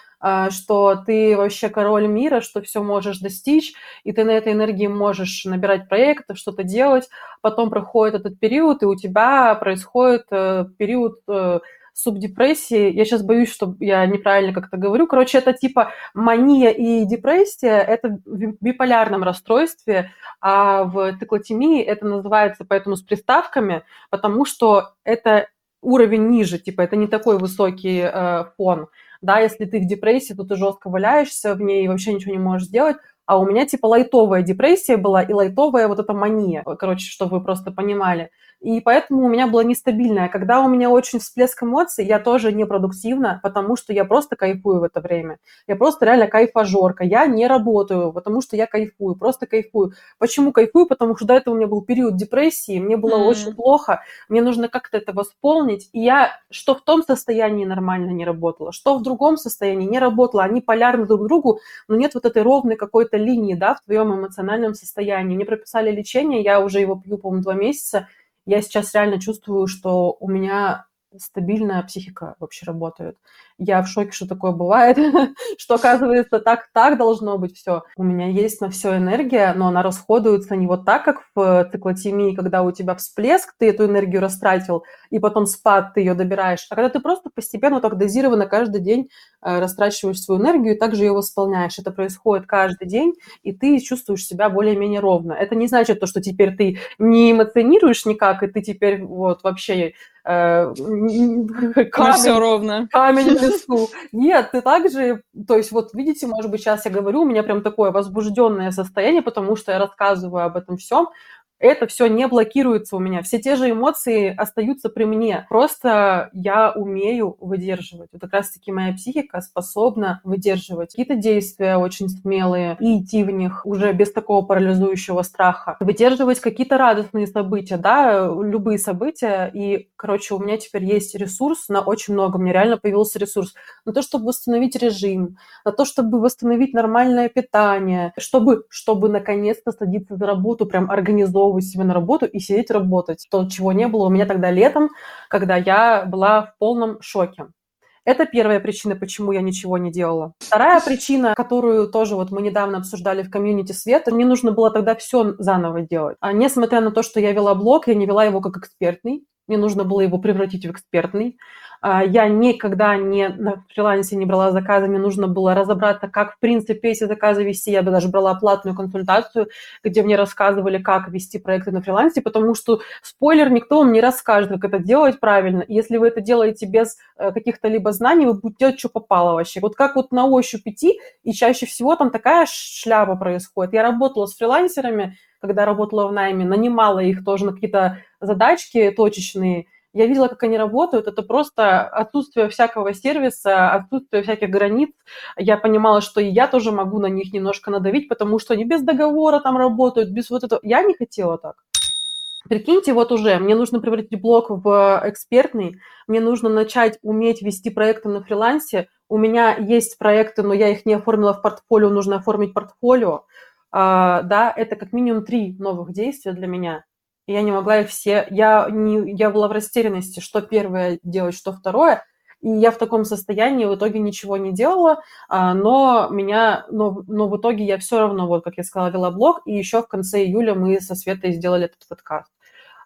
что ты вообще король мира, что все можешь достичь, и ты на этой энергии можешь набирать проекты, что-то делать. Потом проходит этот период, и у тебя происходит э, период э, субдепрессии. Я сейчас боюсь, что я неправильно как-то говорю. Короче, это типа мания и депрессия, это в биполярном расстройстве, а в циклотемии это называется поэтому с приставками, потому что это уровень ниже, типа это не такой высокий э, фон да, если ты в депрессии, то ты жестко валяешься в ней и вообще ничего не можешь сделать, а у меня типа лайтовая депрессия была и лайтовая вот эта мания, короче, чтобы вы просто понимали. И поэтому у меня была нестабильная. Когда у меня очень всплеск эмоций, я тоже непродуктивна, потому что я просто кайфую в это время. Я просто реально кайфажорка. Я не работаю, потому что я кайфую, просто кайфую. Почему кайфую? Потому что до этого у меня был период депрессии, мне было mm-hmm. очень плохо, мне нужно как-то это восполнить. И я что в том состоянии нормально не работала, что в другом состоянии не работала. Они полярны друг к другу, но нет вот этой ровной какой-то линии, да, в твоем эмоциональном состоянии. Мне прописали лечение, я уже его пью, по-моему, два месяца, я сейчас реально чувствую, что у меня стабильная психика вообще работает. Я в шоке, что такое бывает, что оказывается так так должно быть все. У меня есть на все энергия, но она расходуется не вот так, как в циклотемии, когда у тебя всплеск, ты эту энергию растратил, и потом спад ты ее добираешь, а когда ты просто постепенно так дозированно каждый день э, растрачиваешь свою энергию и также ее восполняешь. Это происходит каждый день, и ты чувствуешь себя более-менее ровно. Это не значит то, что теперь ты не эмоционируешь никак, и ты теперь вот вообще э, камень, все ровно. камень лесу. Нет, ты также, то есть вот видите, может быть, сейчас я говорю, у меня прям такое возбужденное состояние, потому что я рассказываю об этом всем, это все не блокируется у меня. Все те же эмоции остаются при мне. Просто я умею выдерживать. Вот как раз-таки моя психика способна выдерживать какие-то действия очень смелые и идти в них уже без такого парализующего страха. Выдерживать какие-то радостные события, да, любые события. И, короче, у меня теперь есть ресурс на очень много. У меня реально появился ресурс на то, чтобы восстановить режим, на то, чтобы восстановить нормальное питание, чтобы, чтобы наконец-то садиться за работу, прям организовывать засовывать себя на работу и сидеть работать. То, чего не было у меня тогда летом, когда я была в полном шоке. Это первая причина, почему я ничего не делала. Вторая причина, которую тоже вот мы недавно обсуждали в комьюнити Света, мне нужно было тогда все заново делать. А несмотря на то, что я вела блог, я не вела его как экспертный, мне нужно было его превратить в экспертный. А, я никогда не на фрилансе не брала заказы, мне нужно было разобраться, как, в принципе, эти заказы вести. Я бы даже брала платную консультацию, где мне рассказывали, как вести проекты на фрилансе, потому что, спойлер, никто вам не расскажет, как это делать правильно. Если вы это делаете без э, каких-то либо знаний, вы будете делать, что попало вообще. Вот как вот на ощупь идти, и чаще всего там такая шляпа происходит. Я работала с фрилансерами, когда работала в найме, нанимала их тоже на какие-то задачки точечные, я видела, как они работают, это просто отсутствие всякого сервиса, отсутствие всяких границ. Я понимала, что и я тоже могу на них немножко надавить, потому что они без договора там работают, без вот этого. Я не хотела так. Прикиньте, вот уже мне нужно превратить блог в экспертный, мне нужно начать уметь вести проекты на фрилансе. У меня есть проекты, но я их не оформила в портфолио, нужно оформить портфолио. А, да, это как минимум три новых действия для меня я не могла их все... Я, не, я была в растерянности, что первое делать, что второе. И я в таком состоянии в итоге ничего не делала, а, но меня, но, но в итоге я все равно, вот как я сказала, вела блог, и еще в конце июля мы со Светой сделали этот подкаст.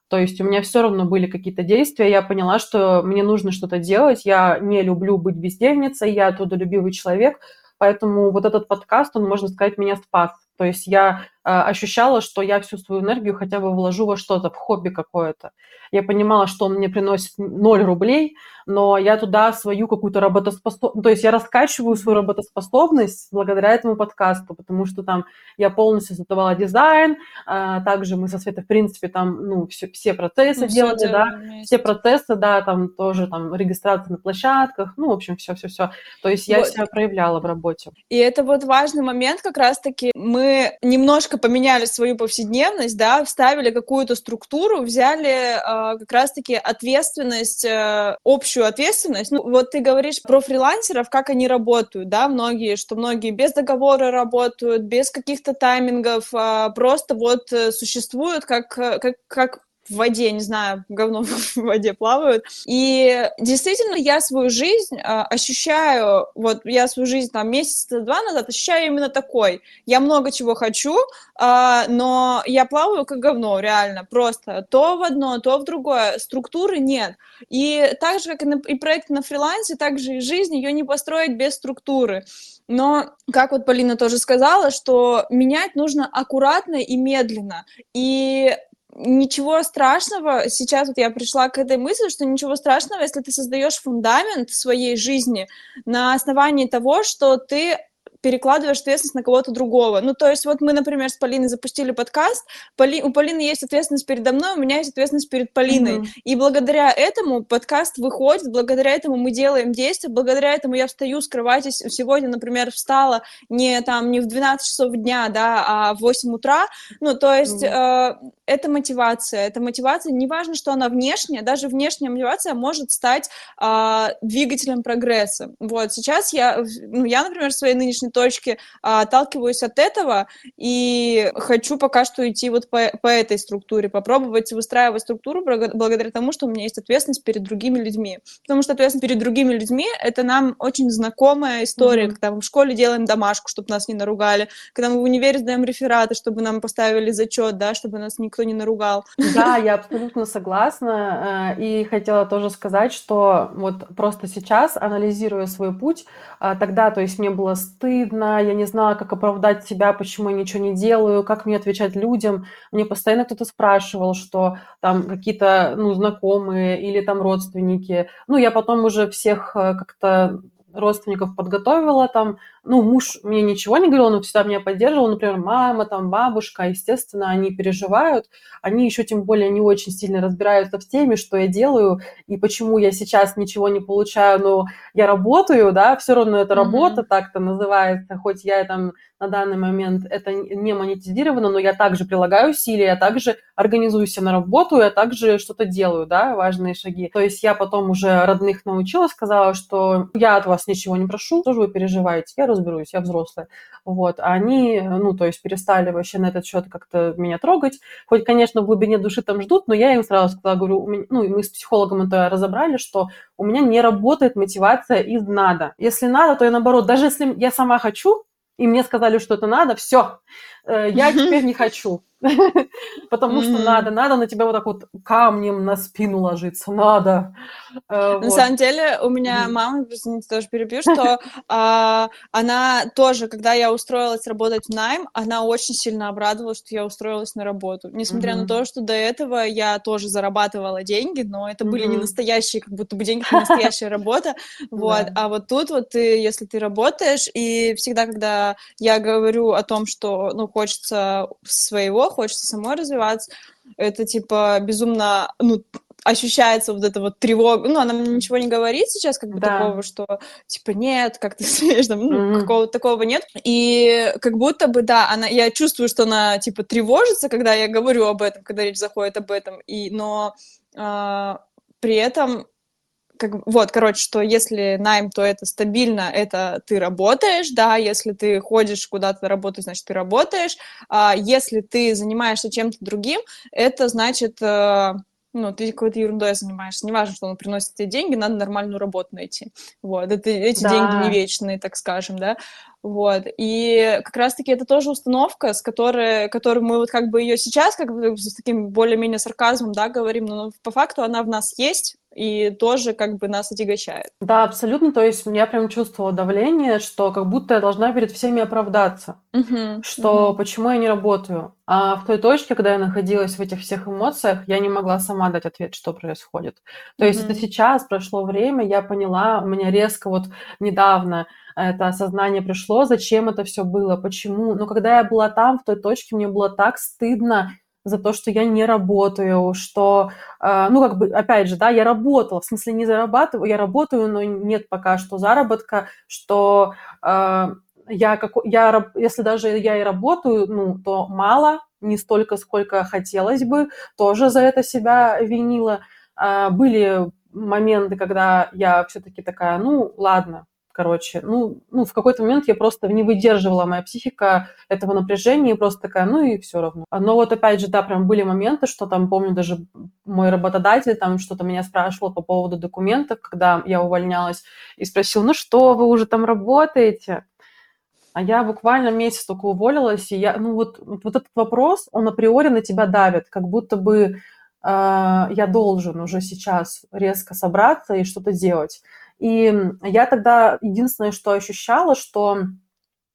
То есть у меня все равно были какие-то действия, я поняла, что мне нужно что-то делать, я не люблю быть бездельницей, я трудолюбивый человек, поэтому вот этот подкаст, он, можно сказать, меня спас. То есть я ощущала, что я всю свою энергию хотя бы вложу во что-то, в хобби какое-то. Я понимала, что он мне приносит 0 рублей, но я туда свою какую-то работоспособность, то есть я раскачиваю свою работоспособность благодаря этому подкасту, потому что там я полностью создавала дизайн, а, также мы со Светой, в принципе, там, ну, все, все процессы ну, делали, все да, вместе. все процессы, да, там тоже там регистрация на площадках, ну, в общем, все-все-все. То есть я вот. себя проявляла в работе. И это вот важный момент, как раз-таки мы немножко немножко поменяли свою повседневность, да, вставили какую-то структуру, взяли э, как раз-таки ответственность, э, общую ответственность. Ну, вот ты говоришь про фрилансеров, как они работают, да, многие, что многие без договора работают, без каких-то таймингов, э, просто вот э, существуют как, как, как в воде, не знаю, говно в воде плавают. И действительно, я свою жизнь э, ощущаю, вот я свою жизнь там месяца-два назад ощущаю именно такой. Я много чего хочу, э, но я плаваю как говно, реально, просто то в одно, то в другое. Структуры нет. И так же, как и, на, и проект на фрилансе, так же и жизнь, ее не построить без структуры. Но, как вот Полина тоже сказала, что менять нужно аккуратно и медленно. И ничего страшного, сейчас вот я пришла к этой мысли, что ничего страшного, если ты создаешь фундамент своей жизни на основании того, что ты перекладываешь ответственность на кого-то другого. Ну, то есть вот мы, например, с Полиной запустили подкаст, Поли... у Полины есть ответственность передо мной, у меня есть ответственность перед Полиной. Mm-hmm. И благодаря этому подкаст выходит, благодаря этому мы делаем действия, благодаря этому я встаю с кровати, сегодня, например, встала не там не в 12 часов дня, да, а в 8 утра. Ну, то есть mm-hmm. э, это мотивация, это мотивация, неважно, что она внешняя, даже внешняя мотивация может стать э, двигателем прогресса. Вот, сейчас я, ну, я, например, в своей нынешней точке а, отталкиваюсь от этого и хочу пока что идти вот по, по этой структуре, попробовать выстраивать структуру благодаря тому, что у меня есть ответственность перед другими людьми. Потому что ответственность перед другими людьми — это нам очень знакомая история, mm-hmm. когда мы в школе делаем домашку, чтобы нас не наругали, когда мы в универе сдаем рефераты, чтобы нам поставили зачет, да, чтобы нас никто не наругал. Да, я абсолютно согласна. Э, и хотела тоже сказать, что вот просто сейчас, анализируя свой путь, э, тогда, то есть мне было стыдно, стыдно, я не знала, как оправдать себя, почему я ничего не делаю, как мне отвечать людям. Мне постоянно кто-то спрашивал, что там какие-то, ну, знакомые или там родственники. Ну, я потом уже всех э, как-то родственников подготовила, там, ну, муж мне ничего не говорил, но всегда меня поддерживал, например, мама, там, бабушка, естественно, они переживают, они еще тем более не очень сильно разбираются в теме, что я делаю и почему я сейчас ничего не получаю, но я работаю, да, все равно это работа mm-hmm. так-то называется, хоть я там на данный момент это не монетизировано, но я также прилагаю усилия, я также организуюсь на работу, я также что-то делаю, да, важные шаги. То есть я потом уже родных научила, сказала, что я от вас ничего не прошу, тоже вы переживаете, я разберусь, я взрослая. Вот, а они, ну, то есть перестали вообще на этот счет как-то меня трогать. Хоть, конечно, в глубине души там ждут, но я им сразу сказала, говорю, меня, ну, мы с психологом это разобрали, что у меня не работает мотивация из надо. Если надо, то я наоборот, даже если я сама хочу, и мне сказали, что это надо, все, я теперь не хочу. Потому что надо, надо на тебя вот так вот камнем на спину ложиться, надо. Э, на самом деле у меня мама, извините, тоже перебью, что а, она тоже, когда я устроилась работать в найм, она очень сильно обрадовалась, что я устроилась на работу. Несмотря на то, что до этого я тоже зарабатывала деньги, но это были не настоящие, как будто бы деньги, это настоящая работа. Вот. А вот тут вот ты, если ты работаешь, и всегда, когда я говорю о том, что, ну, хочется своего, хочется самой развиваться, это, типа, безумно, ну, ощущается вот эта вот тревога, ну, она мне ничего не говорит сейчас, как бы да. такого, что, типа, нет, как ты смеешь, там, ну, mm-hmm. какого-то такого нет, и как будто бы, да, она, я чувствую, что она, типа, тревожится, когда я говорю об этом, когда речь заходит об этом, и, но э, при этом как, вот, короче, что если найм, то это стабильно, это ты работаешь, да, если ты ходишь куда-то работать, значит, ты работаешь, а если ты занимаешься чем-то другим, это значит, э, ну, ты какой-то ерундой занимаешься, неважно, что он приносит тебе деньги, надо нормальную работу найти, вот, это, эти да. деньги не вечные, так скажем, да, вот, и как раз-таки это тоже установка, с которой, которой мы вот как бы ее сейчас, как бы с таким более-менее сарказмом, да, говорим, но по факту она в нас есть, и тоже как бы нас отягощает. Да, абсолютно. То есть я прям чувствовала давление, что как будто я должна перед всеми оправдаться, угу, что угу. почему я не работаю. А в той точке, когда я находилась в этих всех эмоциях, я не могла сама дать ответ, что происходит. То угу. есть это сейчас прошло время, я поняла, у меня резко вот недавно это осознание пришло, зачем это все было, почему. Но когда я была там, в той точке, мне было так стыдно за то, что я не работаю, что, э, ну, как бы, опять же, да, я работала, в смысле не зарабатываю, я работаю, но нет пока что заработка, что э, я, как, я, если даже я и работаю, ну, то мало, не столько, сколько хотелось бы, тоже за это себя винила. Э, были моменты, когда я все-таки такая, ну, ладно, короче. Ну, ну, в какой-то момент я просто не выдерживала, моя психика этого напряжения, и просто такая, ну и все равно. Но вот опять же, да, прям были моменты, что там, помню, даже мой работодатель там что-то меня спрашивал по поводу документов, когда я увольнялась, и спросил, ну что, вы уже там работаете? А я буквально месяц только уволилась, и я, ну вот, вот этот вопрос, он априори на тебя давит, как будто бы э, я должен уже сейчас резко собраться и что-то делать. И я тогда единственное, что ощущала, что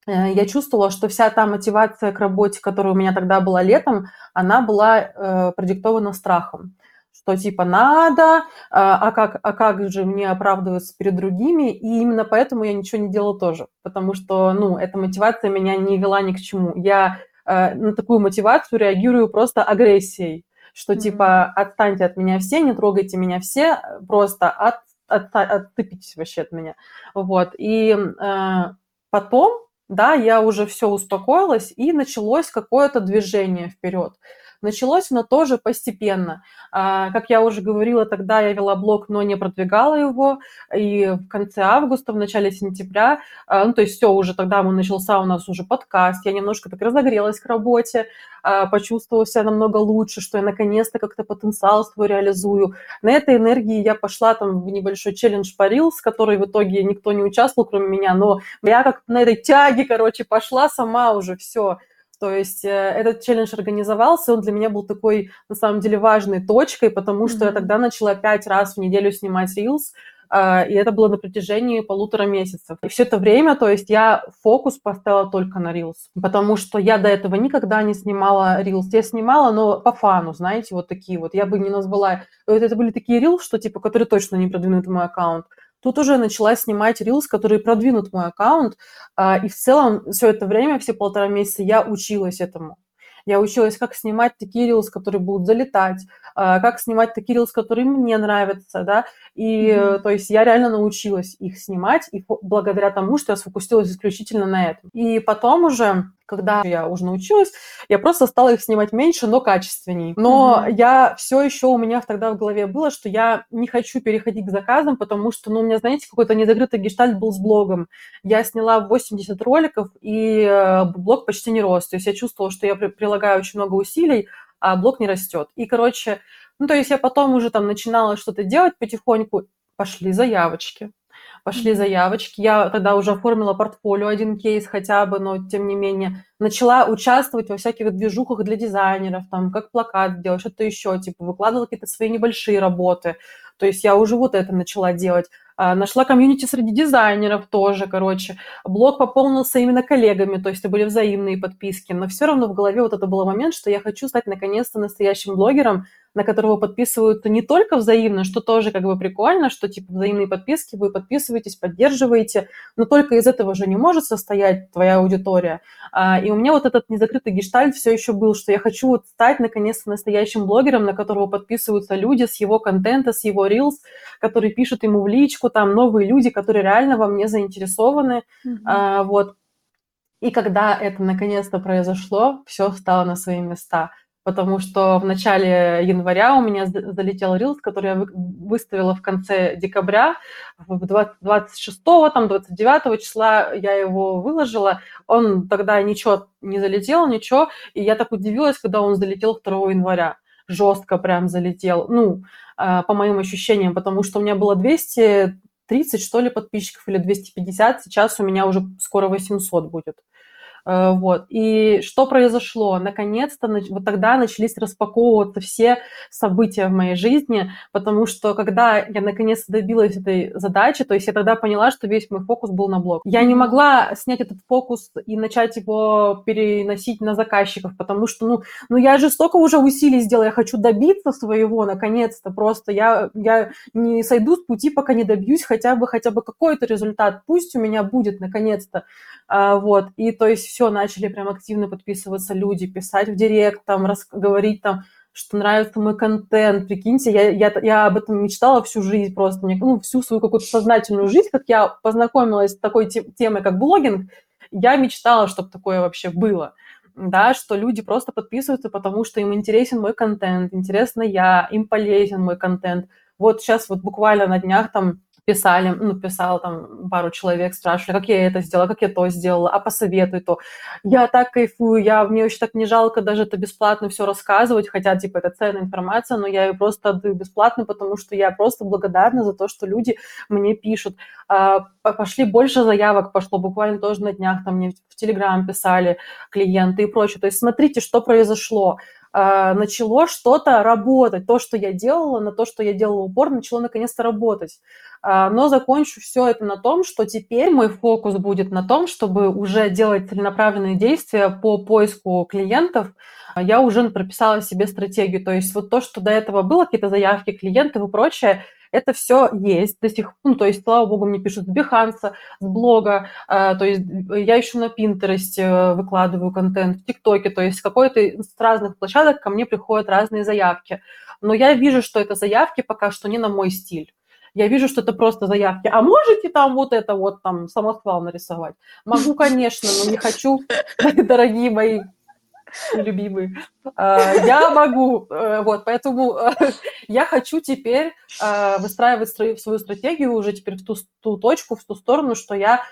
э, я чувствовала, что вся та мотивация к работе, которая у меня тогда была летом, она была э, продиктована страхом. Что типа надо, а, а как, а как же мне оправдываться перед другими, и именно поэтому я ничего не делала тоже, потому что, ну, эта мотивация меня не вела ни к чему. Я э, на такую мотивацию реагирую просто агрессией, что mm-hmm. типа отстаньте от меня все, не трогайте меня все, просто от от, отцепитесь вообще от меня. Вот. И э, потом, да, я уже все успокоилась, и началось какое-то движение вперед. Началось оно тоже постепенно. А, как я уже говорила, тогда я вела блог, но не продвигала его. И в конце августа, в начале сентября, а, ну, то есть все, уже тогда мы начался у нас уже подкаст, я немножко так разогрелась к работе, а, почувствовала себя намного лучше, что я наконец-то как-то потенциал свой реализую. На этой энергии я пошла там в небольшой челлендж по Reels, который в итоге никто не участвовал, кроме меня, но я как на этой тяге, короче, пошла сама уже, все, то есть э, этот челлендж организовался, он для меня был такой, на самом деле, важной точкой, потому что mm-hmm. я тогда начала пять раз в неделю снимать Reels, а, и это было на протяжении полутора месяцев. И все это время, то есть я фокус поставила только на Reels, потому что я до этого никогда не снимала Reels. Я снимала, но по фану, знаете, вот такие вот. Я бы не назвала... Это были такие Reels, что типа, которые точно не продвинут мой аккаунт. Тут уже начала снимать рилс, которые продвинут мой аккаунт, а, и в целом все это время, все полтора месяца я училась этому. я училась, как снимать такие рилсы, которые будут залетать, как снимать такие рилсы, которые мне нравятся, да, и, mm-hmm. то есть, я реально научилась их снимать, и благодаря тому, что я сфокусировалась исключительно на этом. И потом уже когда я уже научилась, я просто стала их снимать меньше, но качественней. Но mm-hmm. я все еще у меня тогда в голове было, что я не хочу переходить к заказам, потому что, ну, у меня, знаете, какой-то незакрытый гештальт был с блогом. Я сняла 80 роликов, и э, блог почти не рос. То есть я чувствовала, что я прилагаю очень много усилий, а блог не растет. И, короче, ну, то есть я потом уже там начинала что-то делать потихоньку, пошли заявочки пошли заявочки. Я тогда уже оформила портфолио, один кейс хотя бы, но тем не менее. Начала участвовать во всяких движухах для дизайнеров, там, как плакат делать, что-то еще, типа, выкладывала какие-то свои небольшие работы. То есть я уже вот это начала делать. А, нашла комьюнити среди дизайнеров тоже, короче. Блог пополнился именно коллегами, то есть это были взаимные подписки. Но все равно в голове вот это был момент, что я хочу стать наконец-то настоящим блогером, на которого подписываются не только взаимно, что тоже как бы прикольно, что типа взаимные подписки, вы подписываетесь, поддерживаете, но только из этого же не может состоять твоя аудитория. А, и у меня вот этот незакрытый гештальт все еще был, что я хочу вот стать наконец-то настоящим блогером, на которого подписываются люди с его контента, с его reels, которые пишут ему в личку, там новые люди, которые реально во мне заинтересованы. Mm-hmm. А, вот. И когда это наконец-то произошло, все стало на свои места потому что в начале января у меня залетел рилс, который я выставила в конце декабря, 26 там, 29 числа я его выложила, он тогда ничего не залетел, ничего, и я так удивилась, когда он залетел 2 января, жестко прям залетел, ну, а, по моим ощущениям, потому что у меня было 230, что ли, подписчиков или 250, сейчас у меня уже скоро 800 будет. Э, вот. И что произошло? Наконец-то вот тогда начались распаковываться все события в моей жизни, потому что когда я наконец-то добилась этой задачи, то есть я тогда поняла, что весь мой фокус был на блог. Я не могла снять этот фокус и начать его переносить на заказчиков, потому что, ну, ну я же столько уже усилий сделала, я хочу добиться своего, наконец-то, просто я, я не сойду с пути, пока не добьюсь хотя бы, хотя бы какой-то результат, пусть у меня будет, наконец-то, а, вот, и то есть все, начали прям активно подписываться люди, писать в директ, там, рас... говорить там, что нравится мой контент, прикиньте, я, я, я об этом мечтала всю жизнь просто, мне, ну, всю свою какую-то сознательную жизнь, как я познакомилась с такой темой, как блогинг, я мечтала, чтобы такое вообще было, да, что люди просто подписываются, потому что им интересен мой контент, интересно я, им полезен мой контент. Вот сейчас вот буквально на днях там писали, ну, писал там пару человек, спрашивали, как я это сделала, как я то сделала, а посоветуй то. Я так кайфую, я, мне очень так не жалко даже это бесплатно все рассказывать, хотя, типа, это ценная информация, но я ее просто отдаю бесплатно, потому что я просто благодарна за то, что люди мне пишут. А, пошли больше заявок, пошло буквально тоже на днях, там мне в Телеграм писали клиенты и прочее. То есть смотрите, что произошло. А, начало что-то работать. То, что я делала, на то, что я делала упор, начало наконец-то работать. А, но закончу все это на том, что теперь мой фокус будет на том, чтобы уже делать целенаправленные действия по поиску клиентов. Я уже прописала себе стратегию. То есть вот то, что до этого было, какие-то заявки клиентов и прочее, это все есть до сих пор. Ну, то есть, слава богу, мне пишут с Behance, с блога, э, то есть я еще на Pinterest э, выкладываю контент, в ТикТоке, то есть какой-то с разных площадок ко мне приходят разные заявки. Но я вижу, что это заявки пока что не на мой стиль. Я вижу, что это просто заявки. А можете там вот это вот там самосвал нарисовать? Могу, конечно, но не хочу, дорогие мои любимый. А, я могу, э, вот, поэтому я хочу теперь э, выстраивать свою стратегию уже теперь в ту, ту точку, в ту сторону, что я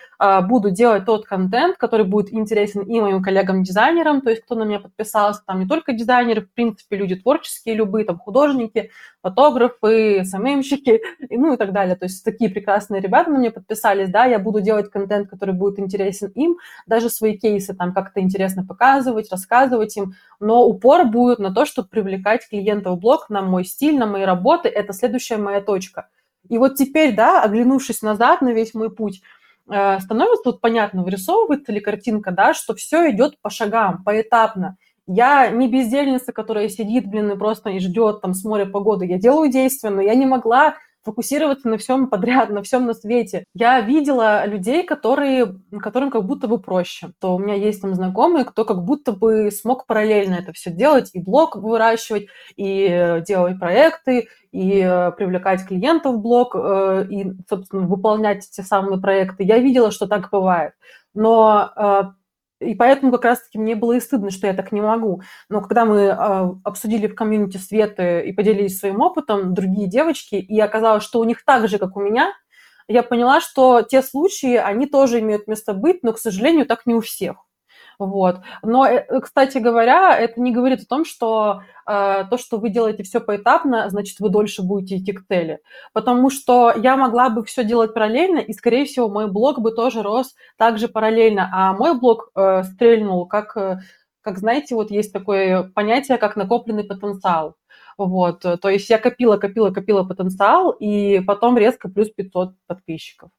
буду делать тот контент, который будет интересен и моим коллегам-дизайнерам, то есть кто на меня подписался, там не только дизайнеры, в принципе, люди творческие, любые, там художники, фотографы, СММщики, ну и так далее. То есть такие прекрасные ребята на меня подписались, да, я буду делать контент, который будет интересен им, даже свои кейсы там как-то интересно показывать, рассказывать им, но упор будет на то, чтобы привлекать клиентов в блог, на мой стиль, на мои работы. Это следующая моя точка. И вот теперь, да, оглянувшись назад на весь мой путь, э, становится тут понятно, вырисовывается ли картинка, да, что все идет по шагам, поэтапно. Я не бездельница, которая сидит, блин, и просто и ждет там с моря погоды. Я делаю действия, но я не могла фокусироваться на всем подряд, на всем на свете. Я видела людей, которые, которым как будто бы проще. То у меня есть там знакомые, кто как будто бы смог параллельно это все делать, и блог выращивать, и э, делать проекты, и э, привлекать клиентов в блог, э, и, собственно, выполнять те самые проекты. Я видела, что так бывает. Но и поэтому как раз-таки мне было и стыдно, что я так не могу. Но когда мы э, обсудили в комьюнити Светы и поделились своим опытом, другие девочки, и оказалось, что у них так же, как у меня, я поняла, что те случаи, они тоже имеют место быть, но, к сожалению, так не у всех. Вот. Но, э, кстати говоря, это не говорит о том, что э, то, что вы делаете все поэтапно, значит, вы дольше будете идти к цели. Потому что я могла бы все делать параллельно, и, скорее всего, мой блог бы тоже рос также параллельно. А мой блог э, стрельнул, как, э, как, знаете, вот есть такое понятие, как накопленный потенциал. Вот, то есть я копила, копила, копила потенциал, и потом резко плюс 500 подписчиков.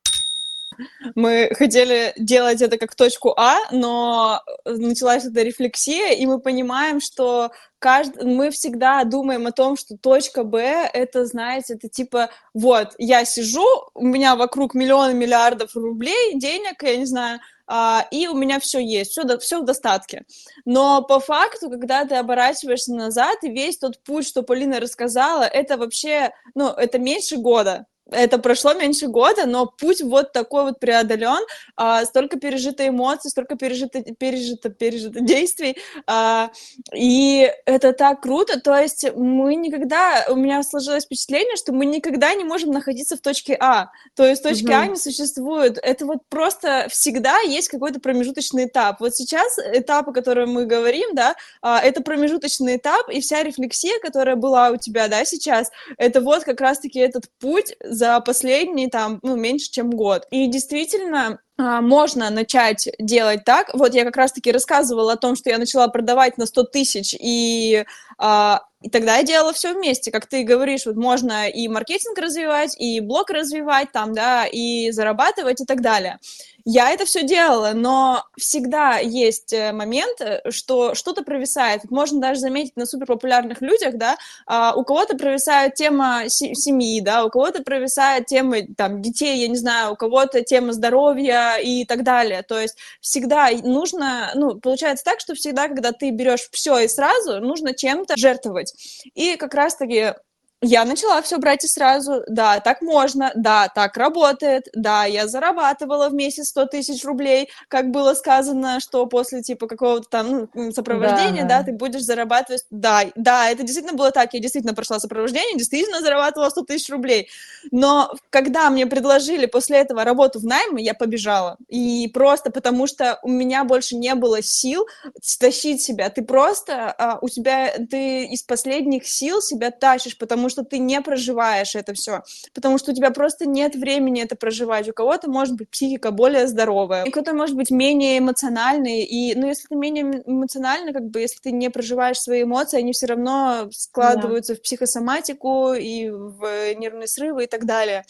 Мы хотели делать это как точку А, но началась эта рефлексия, и мы понимаем, что кажд... мы всегда думаем о том, что точка Б — это, знаете, это типа, вот, я сижу, у меня вокруг миллионы миллиардов рублей, денег, я не знаю, а, и у меня все есть, все, все в достатке. Но по факту, когда ты оборачиваешься назад, и весь тот путь, что Полина рассказала, это вообще, ну, это меньше года это прошло меньше года, но путь вот такой вот преодолен, а, столько пережито эмоций, столько пережито, пережито, пережито действий, а, и это так круто, то есть мы никогда, у меня сложилось впечатление, что мы никогда не можем находиться в точке А, то есть точки угу. А не существует, это вот просто всегда есть какой-то промежуточный этап. Вот сейчас этап, о котором мы говорим, да, а, это промежуточный этап, и вся рефлексия, которая была у тебя, да, сейчас, это вот как раз-таки этот путь за последний там, ну, меньше, чем год. И действительно, можно начать делать так. Вот я как раз-таки рассказывала о том, что я начала продавать на 100 тысяч, и, а, и тогда я делала все вместе. Как ты говоришь, вот можно и маркетинг развивать, и блог развивать, там, да, и зарабатывать и так далее. Я это все делала, но всегда есть э, момент, э, что что-то провисает. Можно даже заметить на суперпопулярных людях, да, а, у кого-то провисает тема семьи, да, у кого-то провисает тема там детей, я не знаю, у кого-то тема здоровья и так далее. То есть всегда нужно, ну, получается так, что всегда, когда ты берешь все и сразу, нужно чем-то жертвовать. И как раз-таки я начала все брать и сразу. Да, так можно, да, так работает, да, я зарабатывала в месяц 100 тысяч рублей, как было сказано, что после, типа, какого-то там ну, сопровождения, да. да, ты будешь зарабатывать. Да, да, это действительно было так, я действительно прошла сопровождение, действительно зарабатывала 100 тысяч рублей. Но когда мне предложили после этого работу в найме, я побежала. И просто потому что у меня больше не было сил стащить себя. Ты просто, а, у тебя, ты из последних сил себя тащишь, потому что ты не проживаешь это все, потому что у тебя просто нет времени это проживать. У кого-то может быть психика более здоровая, у кого-то может быть менее эмоциональный, и, ну, если ты менее эмоциональный, как бы, если ты не проживаешь свои эмоции, они все равно складываются да. в психосоматику и в нервные срывы и так далее.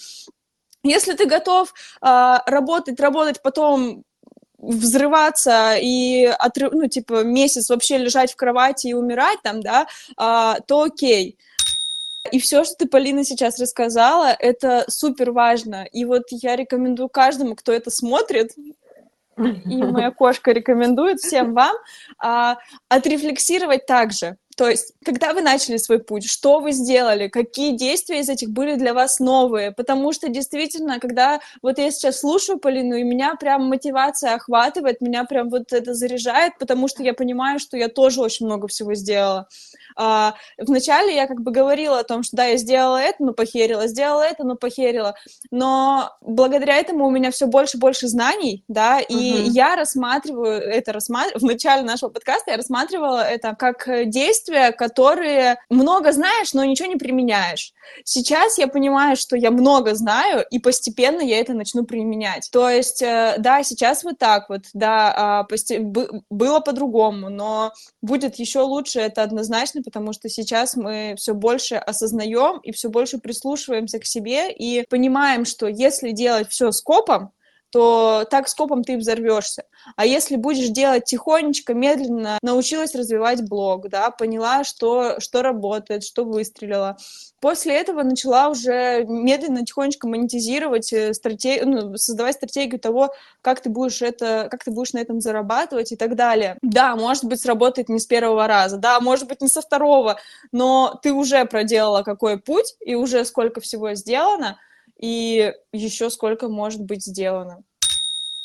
Если ты готов э, работать, работать, потом взрываться и отрыв, ну, типа, месяц вообще лежать в кровати и умирать там, да, а, то окей. И все, что ты, Полина, сейчас рассказала, это супер важно. И вот я рекомендую каждому, кто это смотрит, и моя кошка рекомендует всем вам а, отрефлексировать также. То есть, когда вы начали свой путь, что вы сделали, какие действия из этих были для вас новые? Потому что действительно, когда вот я сейчас слушаю Полину, и меня прям мотивация охватывает, меня прям вот это заряжает, потому что я понимаю, что я тоже очень много всего сделала. А, вначале я как бы говорила о том, что да, я сделала это, но похерила, сделала это, но похерила. Но благодаря этому у меня все больше и больше знаний, да, и uh-huh. я рассматриваю это, рассматриваю, в начале нашего подкаста я рассматривала это как действия, которые много знаешь, но ничего не применяешь. Сейчас я понимаю, что я много знаю, и постепенно я это начну применять. То есть, э, да, сейчас вот так вот, да, а, было по-другому, но будет еще лучше, это однозначно, потому что сейчас мы все больше осознаем и все больше прислушиваемся к себе и понимаем, что если делать все скопом, то так скопом ты взорвешься. А если будешь делать тихонечко, медленно, научилась развивать блог, да, поняла, что, что работает, что выстрелило, После этого начала уже медленно, тихонечко монетизировать э, стратегию, ну, создавать стратегию того, как ты будешь это, как ты будешь на этом зарабатывать и так далее. Да, может быть, сработает не с первого раза, да, может быть, не со второго, но ты уже проделала какой путь, и уже сколько всего сделано, и еще сколько может быть сделано.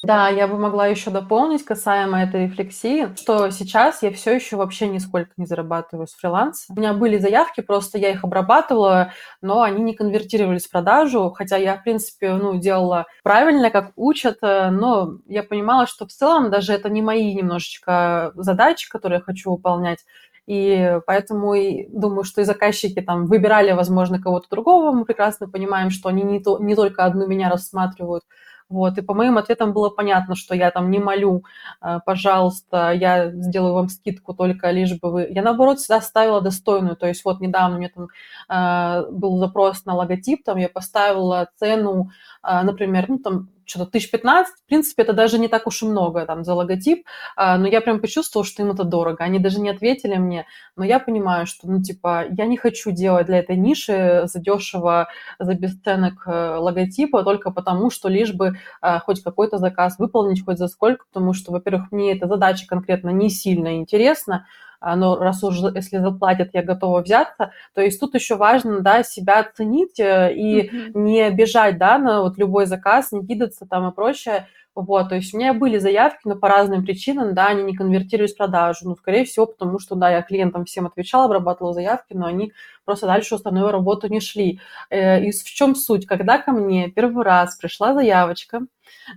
Да, я бы могла еще дополнить касаемо этой рефлексии, что сейчас я все еще вообще нисколько не зарабатываю с фриланса. У меня были заявки, просто я их обрабатывала, но они не конвертировались в продажу, хотя я, в принципе, ну, делала правильно, как учат, э, но я понимала, что в целом даже это не мои немножечко задачи, которые я хочу выполнять, и поэтому и думаю, что и заказчики там выбирали, возможно, кого-то другого. Мы прекрасно понимаем, что они не, то, не только одну меня рассматривают, вот, и по моим ответам было понятно, что я там не молю, э, пожалуйста, я сделаю вам скидку только лишь бы вы... Я, наоборот, всегда ставила достойную. То есть вот недавно у меня там э, был запрос на логотип, там я поставила цену, э, например, ну там что-то тысяч пятнадцать, в принципе, это даже не так уж и много там за логотип, а, но я прям почувствовала, что им это дорого. Они даже не ответили мне, но я понимаю, что, ну, типа, я не хочу делать для этой ниши за дешево, за бесценок э, логотипа только потому, что лишь бы а, хоть какой-то заказ выполнить, хоть за сколько, потому что, во-первых, мне эта задача конкретно не сильно интересна, но раз уже, если заплатят, я готова взяться. То есть тут еще важно, да, себя оценить э, и mm-hmm. не бежать, да, на вот любой заказ, не кидаться там и прочее. Вот, то есть у меня были заявки, но по разным причинам, да, они не конвертировались в продажу. Ну, скорее всего, потому что, да, я клиентам всем отвечала, обрабатывала заявки, но они просто дальше остальную работу не шли. Э, и в чем суть? Когда ко мне первый раз пришла заявочка,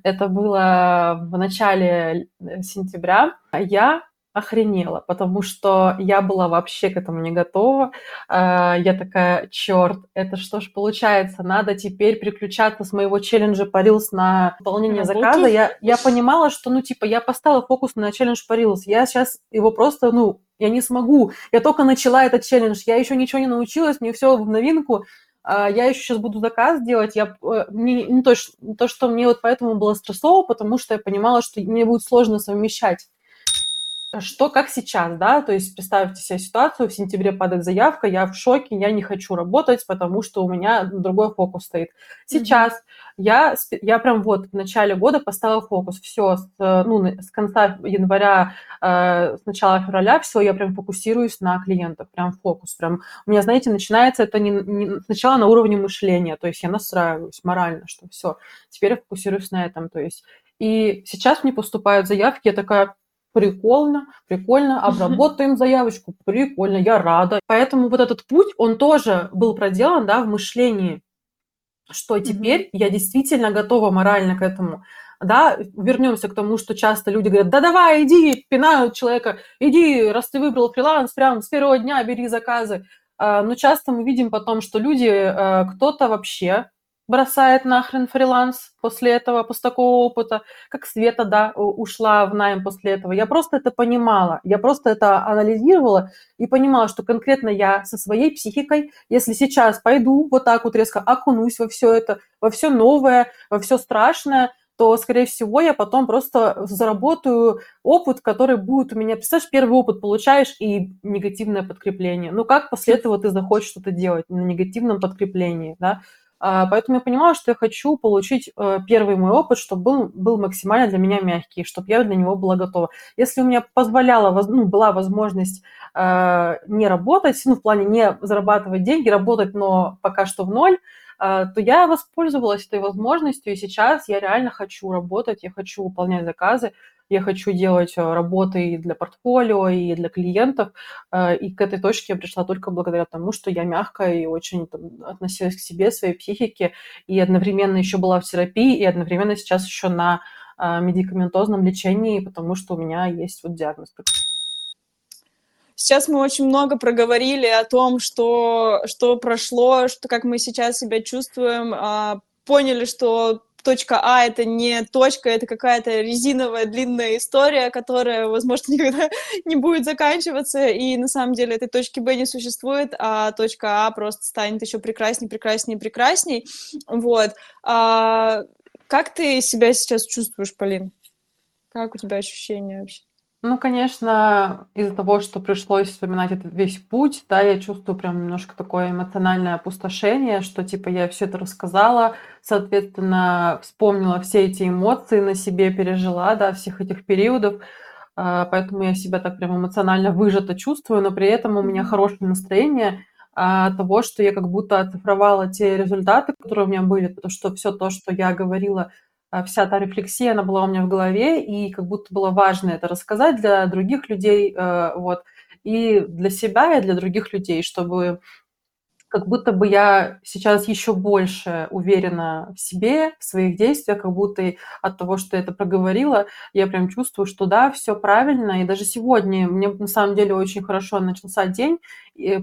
это было в начале э, сентября, я охренела, потому что я была вообще к этому не готова. А, я такая, черт, это что ж получается, надо теперь переключаться с моего челленджа по Reels на выполнение заказа. Я, я понимала, что, ну, типа, я поставила фокус на челлендж по Reels, я сейчас его просто, ну, я не смогу. Я только начала этот челлендж, я еще ничего не научилась, мне все в новинку, а, я еще сейчас буду заказ делать, я, э, не, не то, то, что мне вот поэтому было стрессово, потому что я понимала, что мне будет сложно совмещать что как сейчас, да, то есть представьте себе ситуацию, в сентябре падает заявка, я в шоке, я не хочу работать, потому что у меня другой фокус стоит. Сейчас mm-hmm. я, я прям вот в начале года поставила фокус, все, с, ну, с конца января, э, с начала февраля, все, я прям фокусируюсь на клиентах, прям фокус, прям, у меня, знаете, начинается это не, не сначала на уровне мышления, то есть я настраиваюсь морально, что все, теперь я фокусируюсь на этом, то есть и сейчас мне поступают заявки, я такая, прикольно, прикольно, обработаем заявочку, прикольно, я рада. Поэтому вот этот путь, он тоже был проделан, да, в мышлении, что теперь mm-hmm. я действительно готова морально к этому. Да, вернемся к тому, что часто люди говорят, да давай, иди, пинают человека, иди, раз ты выбрал фриланс, прям с первого дня бери заказы. А, но часто мы видим потом, что люди, э, кто-то вообще бросает нахрен фриланс после этого, после такого опыта, как Света, да, ушла в найм после этого. Я просто это понимала, я просто это анализировала и понимала, что конкретно я со своей психикой, если сейчас пойду вот так вот резко окунусь во все это, во все новое, во все страшное, то, скорее всего, я потом просто заработаю опыт, который будет у меня... Представляешь, первый опыт получаешь и негативное подкрепление. Ну, как после этого ты захочешь что-то делать на негативном подкреплении, да? А, поэтому я понимала, что я хочу получить э, первый мой опыт, чтобы был, был максимально для меня мягкий, чтобы я для него была готова. Если у меня позволяла, ну, была возможность э, не работать, ну, в плане не зарабатывать деньги, работать, но пока что в ноль, э, то я воспользовалась этой возможностью, и сейчас я реально хочу работать, я хочу выполнять заказы, я хочу делать э, работы и для портфолио, и для клиентов. Э, и к этой точке я пришла только благодаря тому, что я мягко и очень там, относилась к себе, своей психике, и одновременно еще была в терапии, и одновременно сейчас еще на э, медикаментозном лечении, потому что у меня есть вот диагноз. Сейчас мы очень много проговорили о том, что, что прошло, что, как мы сейчас себя чувствуем, а, поняли, что точка А это не точка, это какая-то резиновая длинная история, которая, возможно, никогда не будет заканчиваться, и на самом деле этой точки Б не существует, а точка А просто станет еще прекрасней, прекрасней, прекрасней, вот. А, Как ты себя сейчас чувствуешь, Полин? Как у тебя ощущения вообще? Ну, конечно, из-за того, что пришлось вспоминать этот весь путь, да, я чувствую прям немножко такое эмоциональное опустошение, что типа я все это рассказала, соответственно, вспомнила все эти эмоции на себе, пережила, да, всех этих периодов, а, поэтому я себя так прям эмоционально выжато чувствую, но при этом у меня хорошее настроение от того, что я как будто оцифровала те результаты, которые у меня были, потому что все то, что я говорила а, вся та рефлексия, она была у меня в голове, и как будто было важно это рассказать для других людей, э, вот, и для себя, и для других людей, чтобы как будто бы я сейчас еще больше уверена в себе, в своих действиях, как будто от того, что я это проговорила, я прям чувствую, что да, все правильно. И даже сегодня мне на самом деле очень хорошо начался день,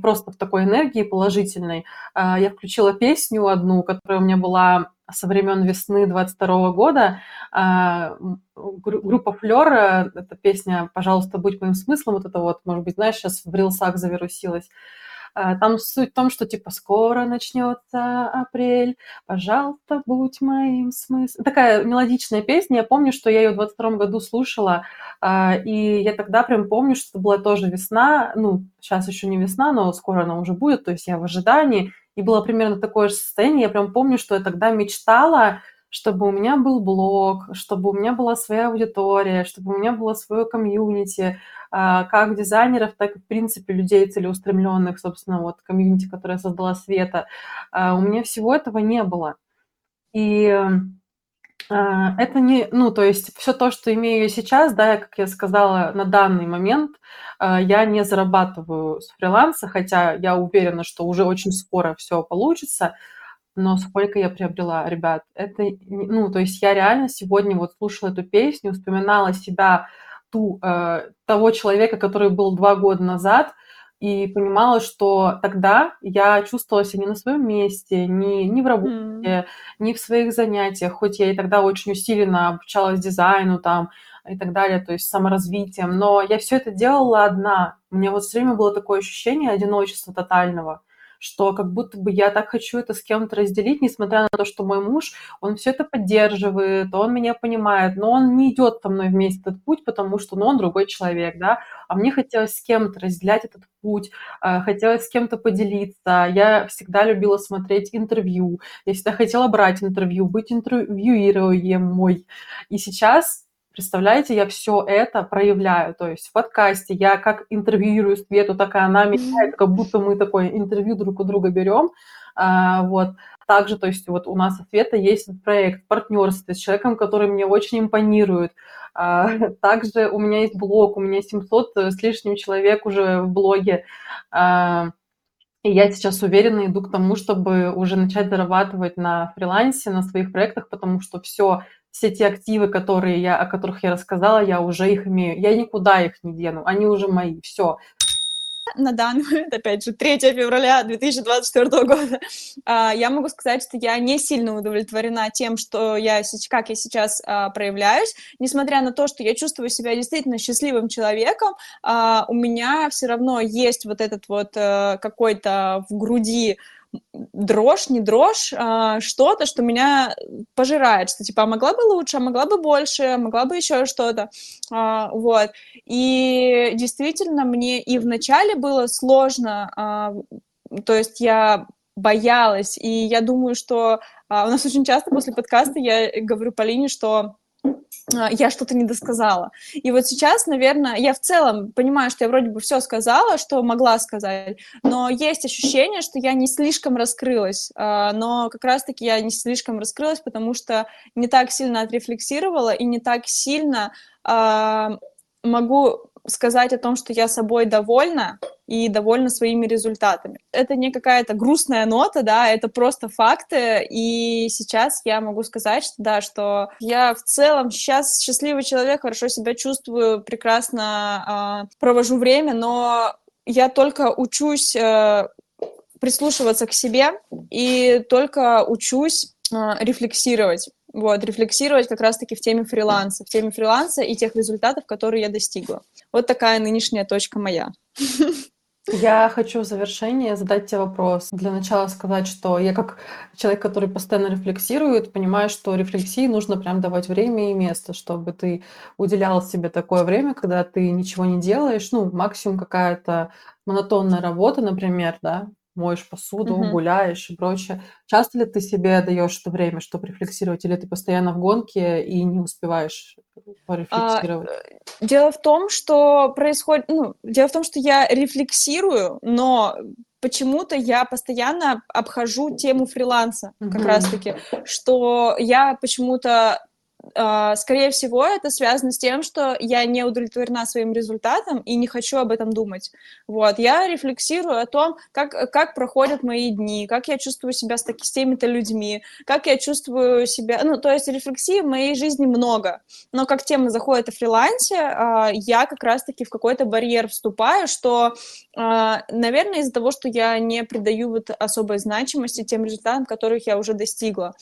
просто в такой энергии положительной. А, я включила песню одну, которая у меня была со времен весны 22 года. А, группа Флёр, э, эта песня «Пожалуйста, будь моим смыслом», вот это вот, может быть, знаешь, сейчас в рилсах завирусилась. А, там суть в том, что типа скоро начнется апрель, пожалуйста, будь моим смыслом. Такая мелодичная песня. Я помню, что я ее в 22 году слушала, а, и я тогда прям помню, что это была тоже весна. Ну, сейчас еще не весна, но скоро она уже будет, то есть я в ожидании. И было примерно такое же состояние. Я прям помню, что я тогда мечтала, чтобы у меня был блог, чтобы у меня была своя аудитория, чтобы у меня было свое комьюнити, а, как дизайнеров, так и, в принципе, людей целеустремленных, собственно, вот комьюнити, которое создала Света. А, у меня всего этого не было. И это не, ну, то есть все то, что имею сейчас, да, как я сказала, на данный момент я не зарабатываю с фриланса, хотя я уверена, что уже очень скоро все получится, но сколько я приобрела, ребят, это, ну, то есть я реально сегодня вот слушала эту песню, вспоминала себя ту, э, того человека, который был два года назад, и понимала, что тогда я чувствовала себя не на своем месте, ни, ни в работе, mm. ни в своих занятиях, хоть я и тогда очень усиленно обучалась дизайну там и так далее, то есть саморазвитием, но я все это делала одна. У меня вот все время было такое ощущение одиночества тотального что как будто бы я так хочу это с кем-то разделить, несмотря на то, что мой муж, он все это поддерживает, он меня понимает, но он не идет со мной вместе этот путь, потому что ну, он другой человек, да, а мне хотелось с кем-то разделять этот путь, а, хотелось с кем-то поделиться. Я всегда любила смотреть интервью, я всегда хотела брать интервью, быть интервьюируемой. И сейчас Представляете, я все это проявляю. То есть в подкасте я как интервьюирую Свету, так и она меня, как будто мы такое интервью друг у друга берем. А, вот. Также, то есть вот у нас у Света есть проект партнерства с человеком, который мне очень импонирует. А, также у меня есть блог, у меня 700 с лишним человек уже в блоге. А, и я сейчас уверенно иду к тому, чтобы уже начать зарабатывать на фрилансе, на своих проектах, потому что все все те активы, которые я, о которых я рассказала, я уже их имею. Я никуда их не дену, они уже мои, все. На данный момент, опять же, 3 февраля 2024 года, а, я могу сказать, что я не сильно удовлетворена тем, что я, как я сейчас а, проявляюсь. Несмотря на то, что я чувствую себя действительно счастливым человеком, а, у меня все равно есть вот этот вот э, какой-то в груди дрожь, не дрожь, а, что-то, что меня пожирает, что типа, а могла бы лучше, а могла бы больше, а могла бы еще что-то, а, вот. И действительно мне и вначале было сложно, а, то есть я боялась, и я думаю, что а, у нас очень часто после подкаста я говорю Полине, что я что-то не досказала. И вот сейчас, наверное, я в целом понимаю, что я вроде бы все сказала, что могла сказать, но есть ощущение, что я не слишком раскрылась. А, но как раз-таки я не слишком раскрылась, потому что не так сильно отрефлексировала и не так сильно а, могу сказать о том, что я собой довольна и довольна своими результатами. Это не какая-то грустная нота, да, это просто факты, и сейчас я могу сказать, что, да, что я в целом сейчас счастливый человек, хорошо себя чувствую, прекрасно э, провожу время, но я только учусь э, прислушиваться к себе и только учусь э, рефлексировать вот, рефлексировать как раз-таки в теме фриланса, в теме фриланса и тех результатов, которые я достигла. Вот такая нынешняя точка моя. Я хочу в завершение задать тебе вопрос. Для начала сказать, что я как человек, который постоянно рефлексирует, понимаю, что рефлексии нужно прям давать время и место, чтобы ты уделял себе такое время, когда ты ничего не делаешь, ну, максимум какая-то монотонная работа, например, да, моешь посуду, Мгм. гуляешь и прочее. Часто ли ты себе даешь это время, чтобы рефлексировать, или ты постоянно в гонке и не успеваешь А, порефлексировать? э, дело в том, что происходит, ну, дело в том, что я рефлексирую, но почему-то я постоянно обхожу тему фриланса, как раз-таки, что я почему-то а, скорее всего, это связано с тем, что я не удовлетворена своим результатом и не хочу об этом думать. Вот, я рефлексирую о том, как, как проходят мои дни, как я чувствую себя с, таки, с теми-то людьми, как я чувствую себя... Ну, то есть рефлексии в моей жизни много. Но как тема заходит о фрилансе, а, я как раз-таки в какой-то барьер вступаю, что, а, наверное, из-за того, что я не придаю вот особой значимости тем результатам, которых я уже достигла.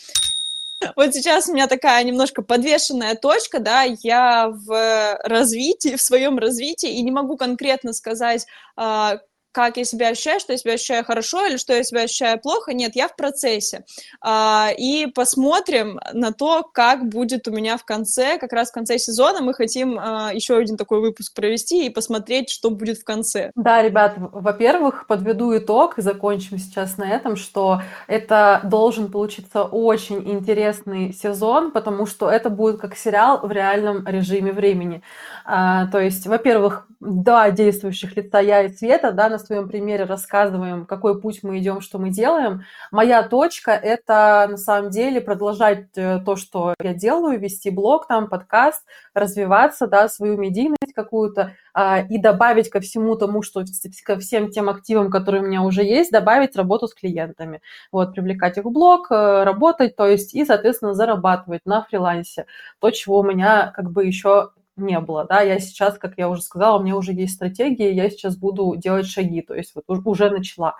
Вот сейчас у меня такая немножко подвешенная точка, да, я в развитии, в своем развитии, и не могу конкретно сказать, а, как я себя ощущаю, что я себя ощущаю хорошо или что я себя ощущаю плохо. Нет, я в процессе. А, и посмотрим на то, как будет у меня в конце, как раз в конце сезона мы хотим а, еще один такой выпуск провести и посмотреть, что будет в конце. Да, ребят, во-первых, подведу итог и закончим сейчас на этом, что это должен получиться очень интересный сезон, потому что это будет как сериал в реальном режиме времени. А, то есть, во-первых, два действующих лица я и Света, да, на своем примере рассказываем, какой путь мы идем, что мы делаем. Моя точка – это на самом деле продолжать э, то, что я делаю, вести блог, там, подкаст, развиваться, да, свою медийность какую-то а, и добавить ко всему тому, что ко всем тем активам, которые у меня уже есть, добавить работу с клиентами. Вот, привлекать их в блог, э, работать, то есть и, соответственно, зарабатывать на фрилансе. То, чего у меня как бы еще не было, да, я сейчас, как я уже сказала, у меня уже есть стратегия, я сейчас буду делать шаги, то есть вот уже начала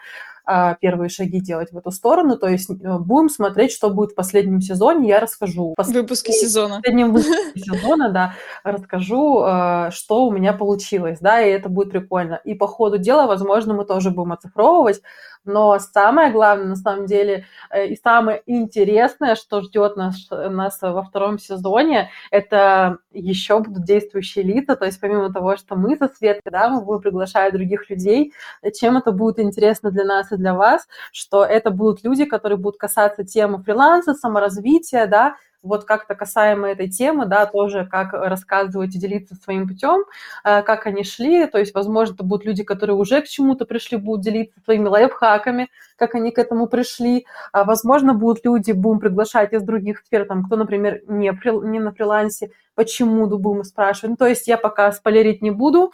а, первые шаги делать в эту сторону, то есть э, будем смотреть, что будет в последнем сезоне, я расскажу. В выпуске сезона. В последнем выпуске сезона, да, расскажу, э, что у меня получилось, да, и это будет прикольно. И по ходу дела, возможно, мы тоже будем оцифровывать, но самое главное, на самом деле, э, и самое интересное, что ждет нас, нас во втором сезоне, это еще будут действующие лица, то есть помимо того, что мы со Светой, да, мы будем приглашать других людей, чем это будет интересно для нас и для вас, что это будут люди, которые будут касаться темы фриланса, саморазвития, да, вот как-то касаемо этой темы, да, тоже как рассказывать и делиться своим путем, э, как они шли, то есть, возможно, это будут люди, которые уже к чему-то пришли, будут делиться своими лайфхаками, как они к этому пришли, а, возможно, будут люди, будем приглашать из других сфер, там, кто, например, не, не на фрилансе, почему, будем спрашивать, ну, то есть я пока спойлерить не буду,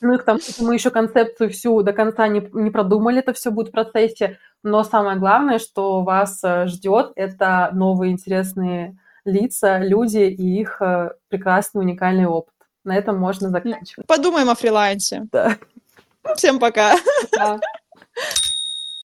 ну и что мы еще концепцию всю до конца не, не продумали, это все будет в процессе. Но самое главное, что вас э, ждет, это новые интересные лица, люди и их э, прекрасный уникальный опыт. На этом можно заканчивать. Подумаем о фрилансе. Да. Всем пока. Пока.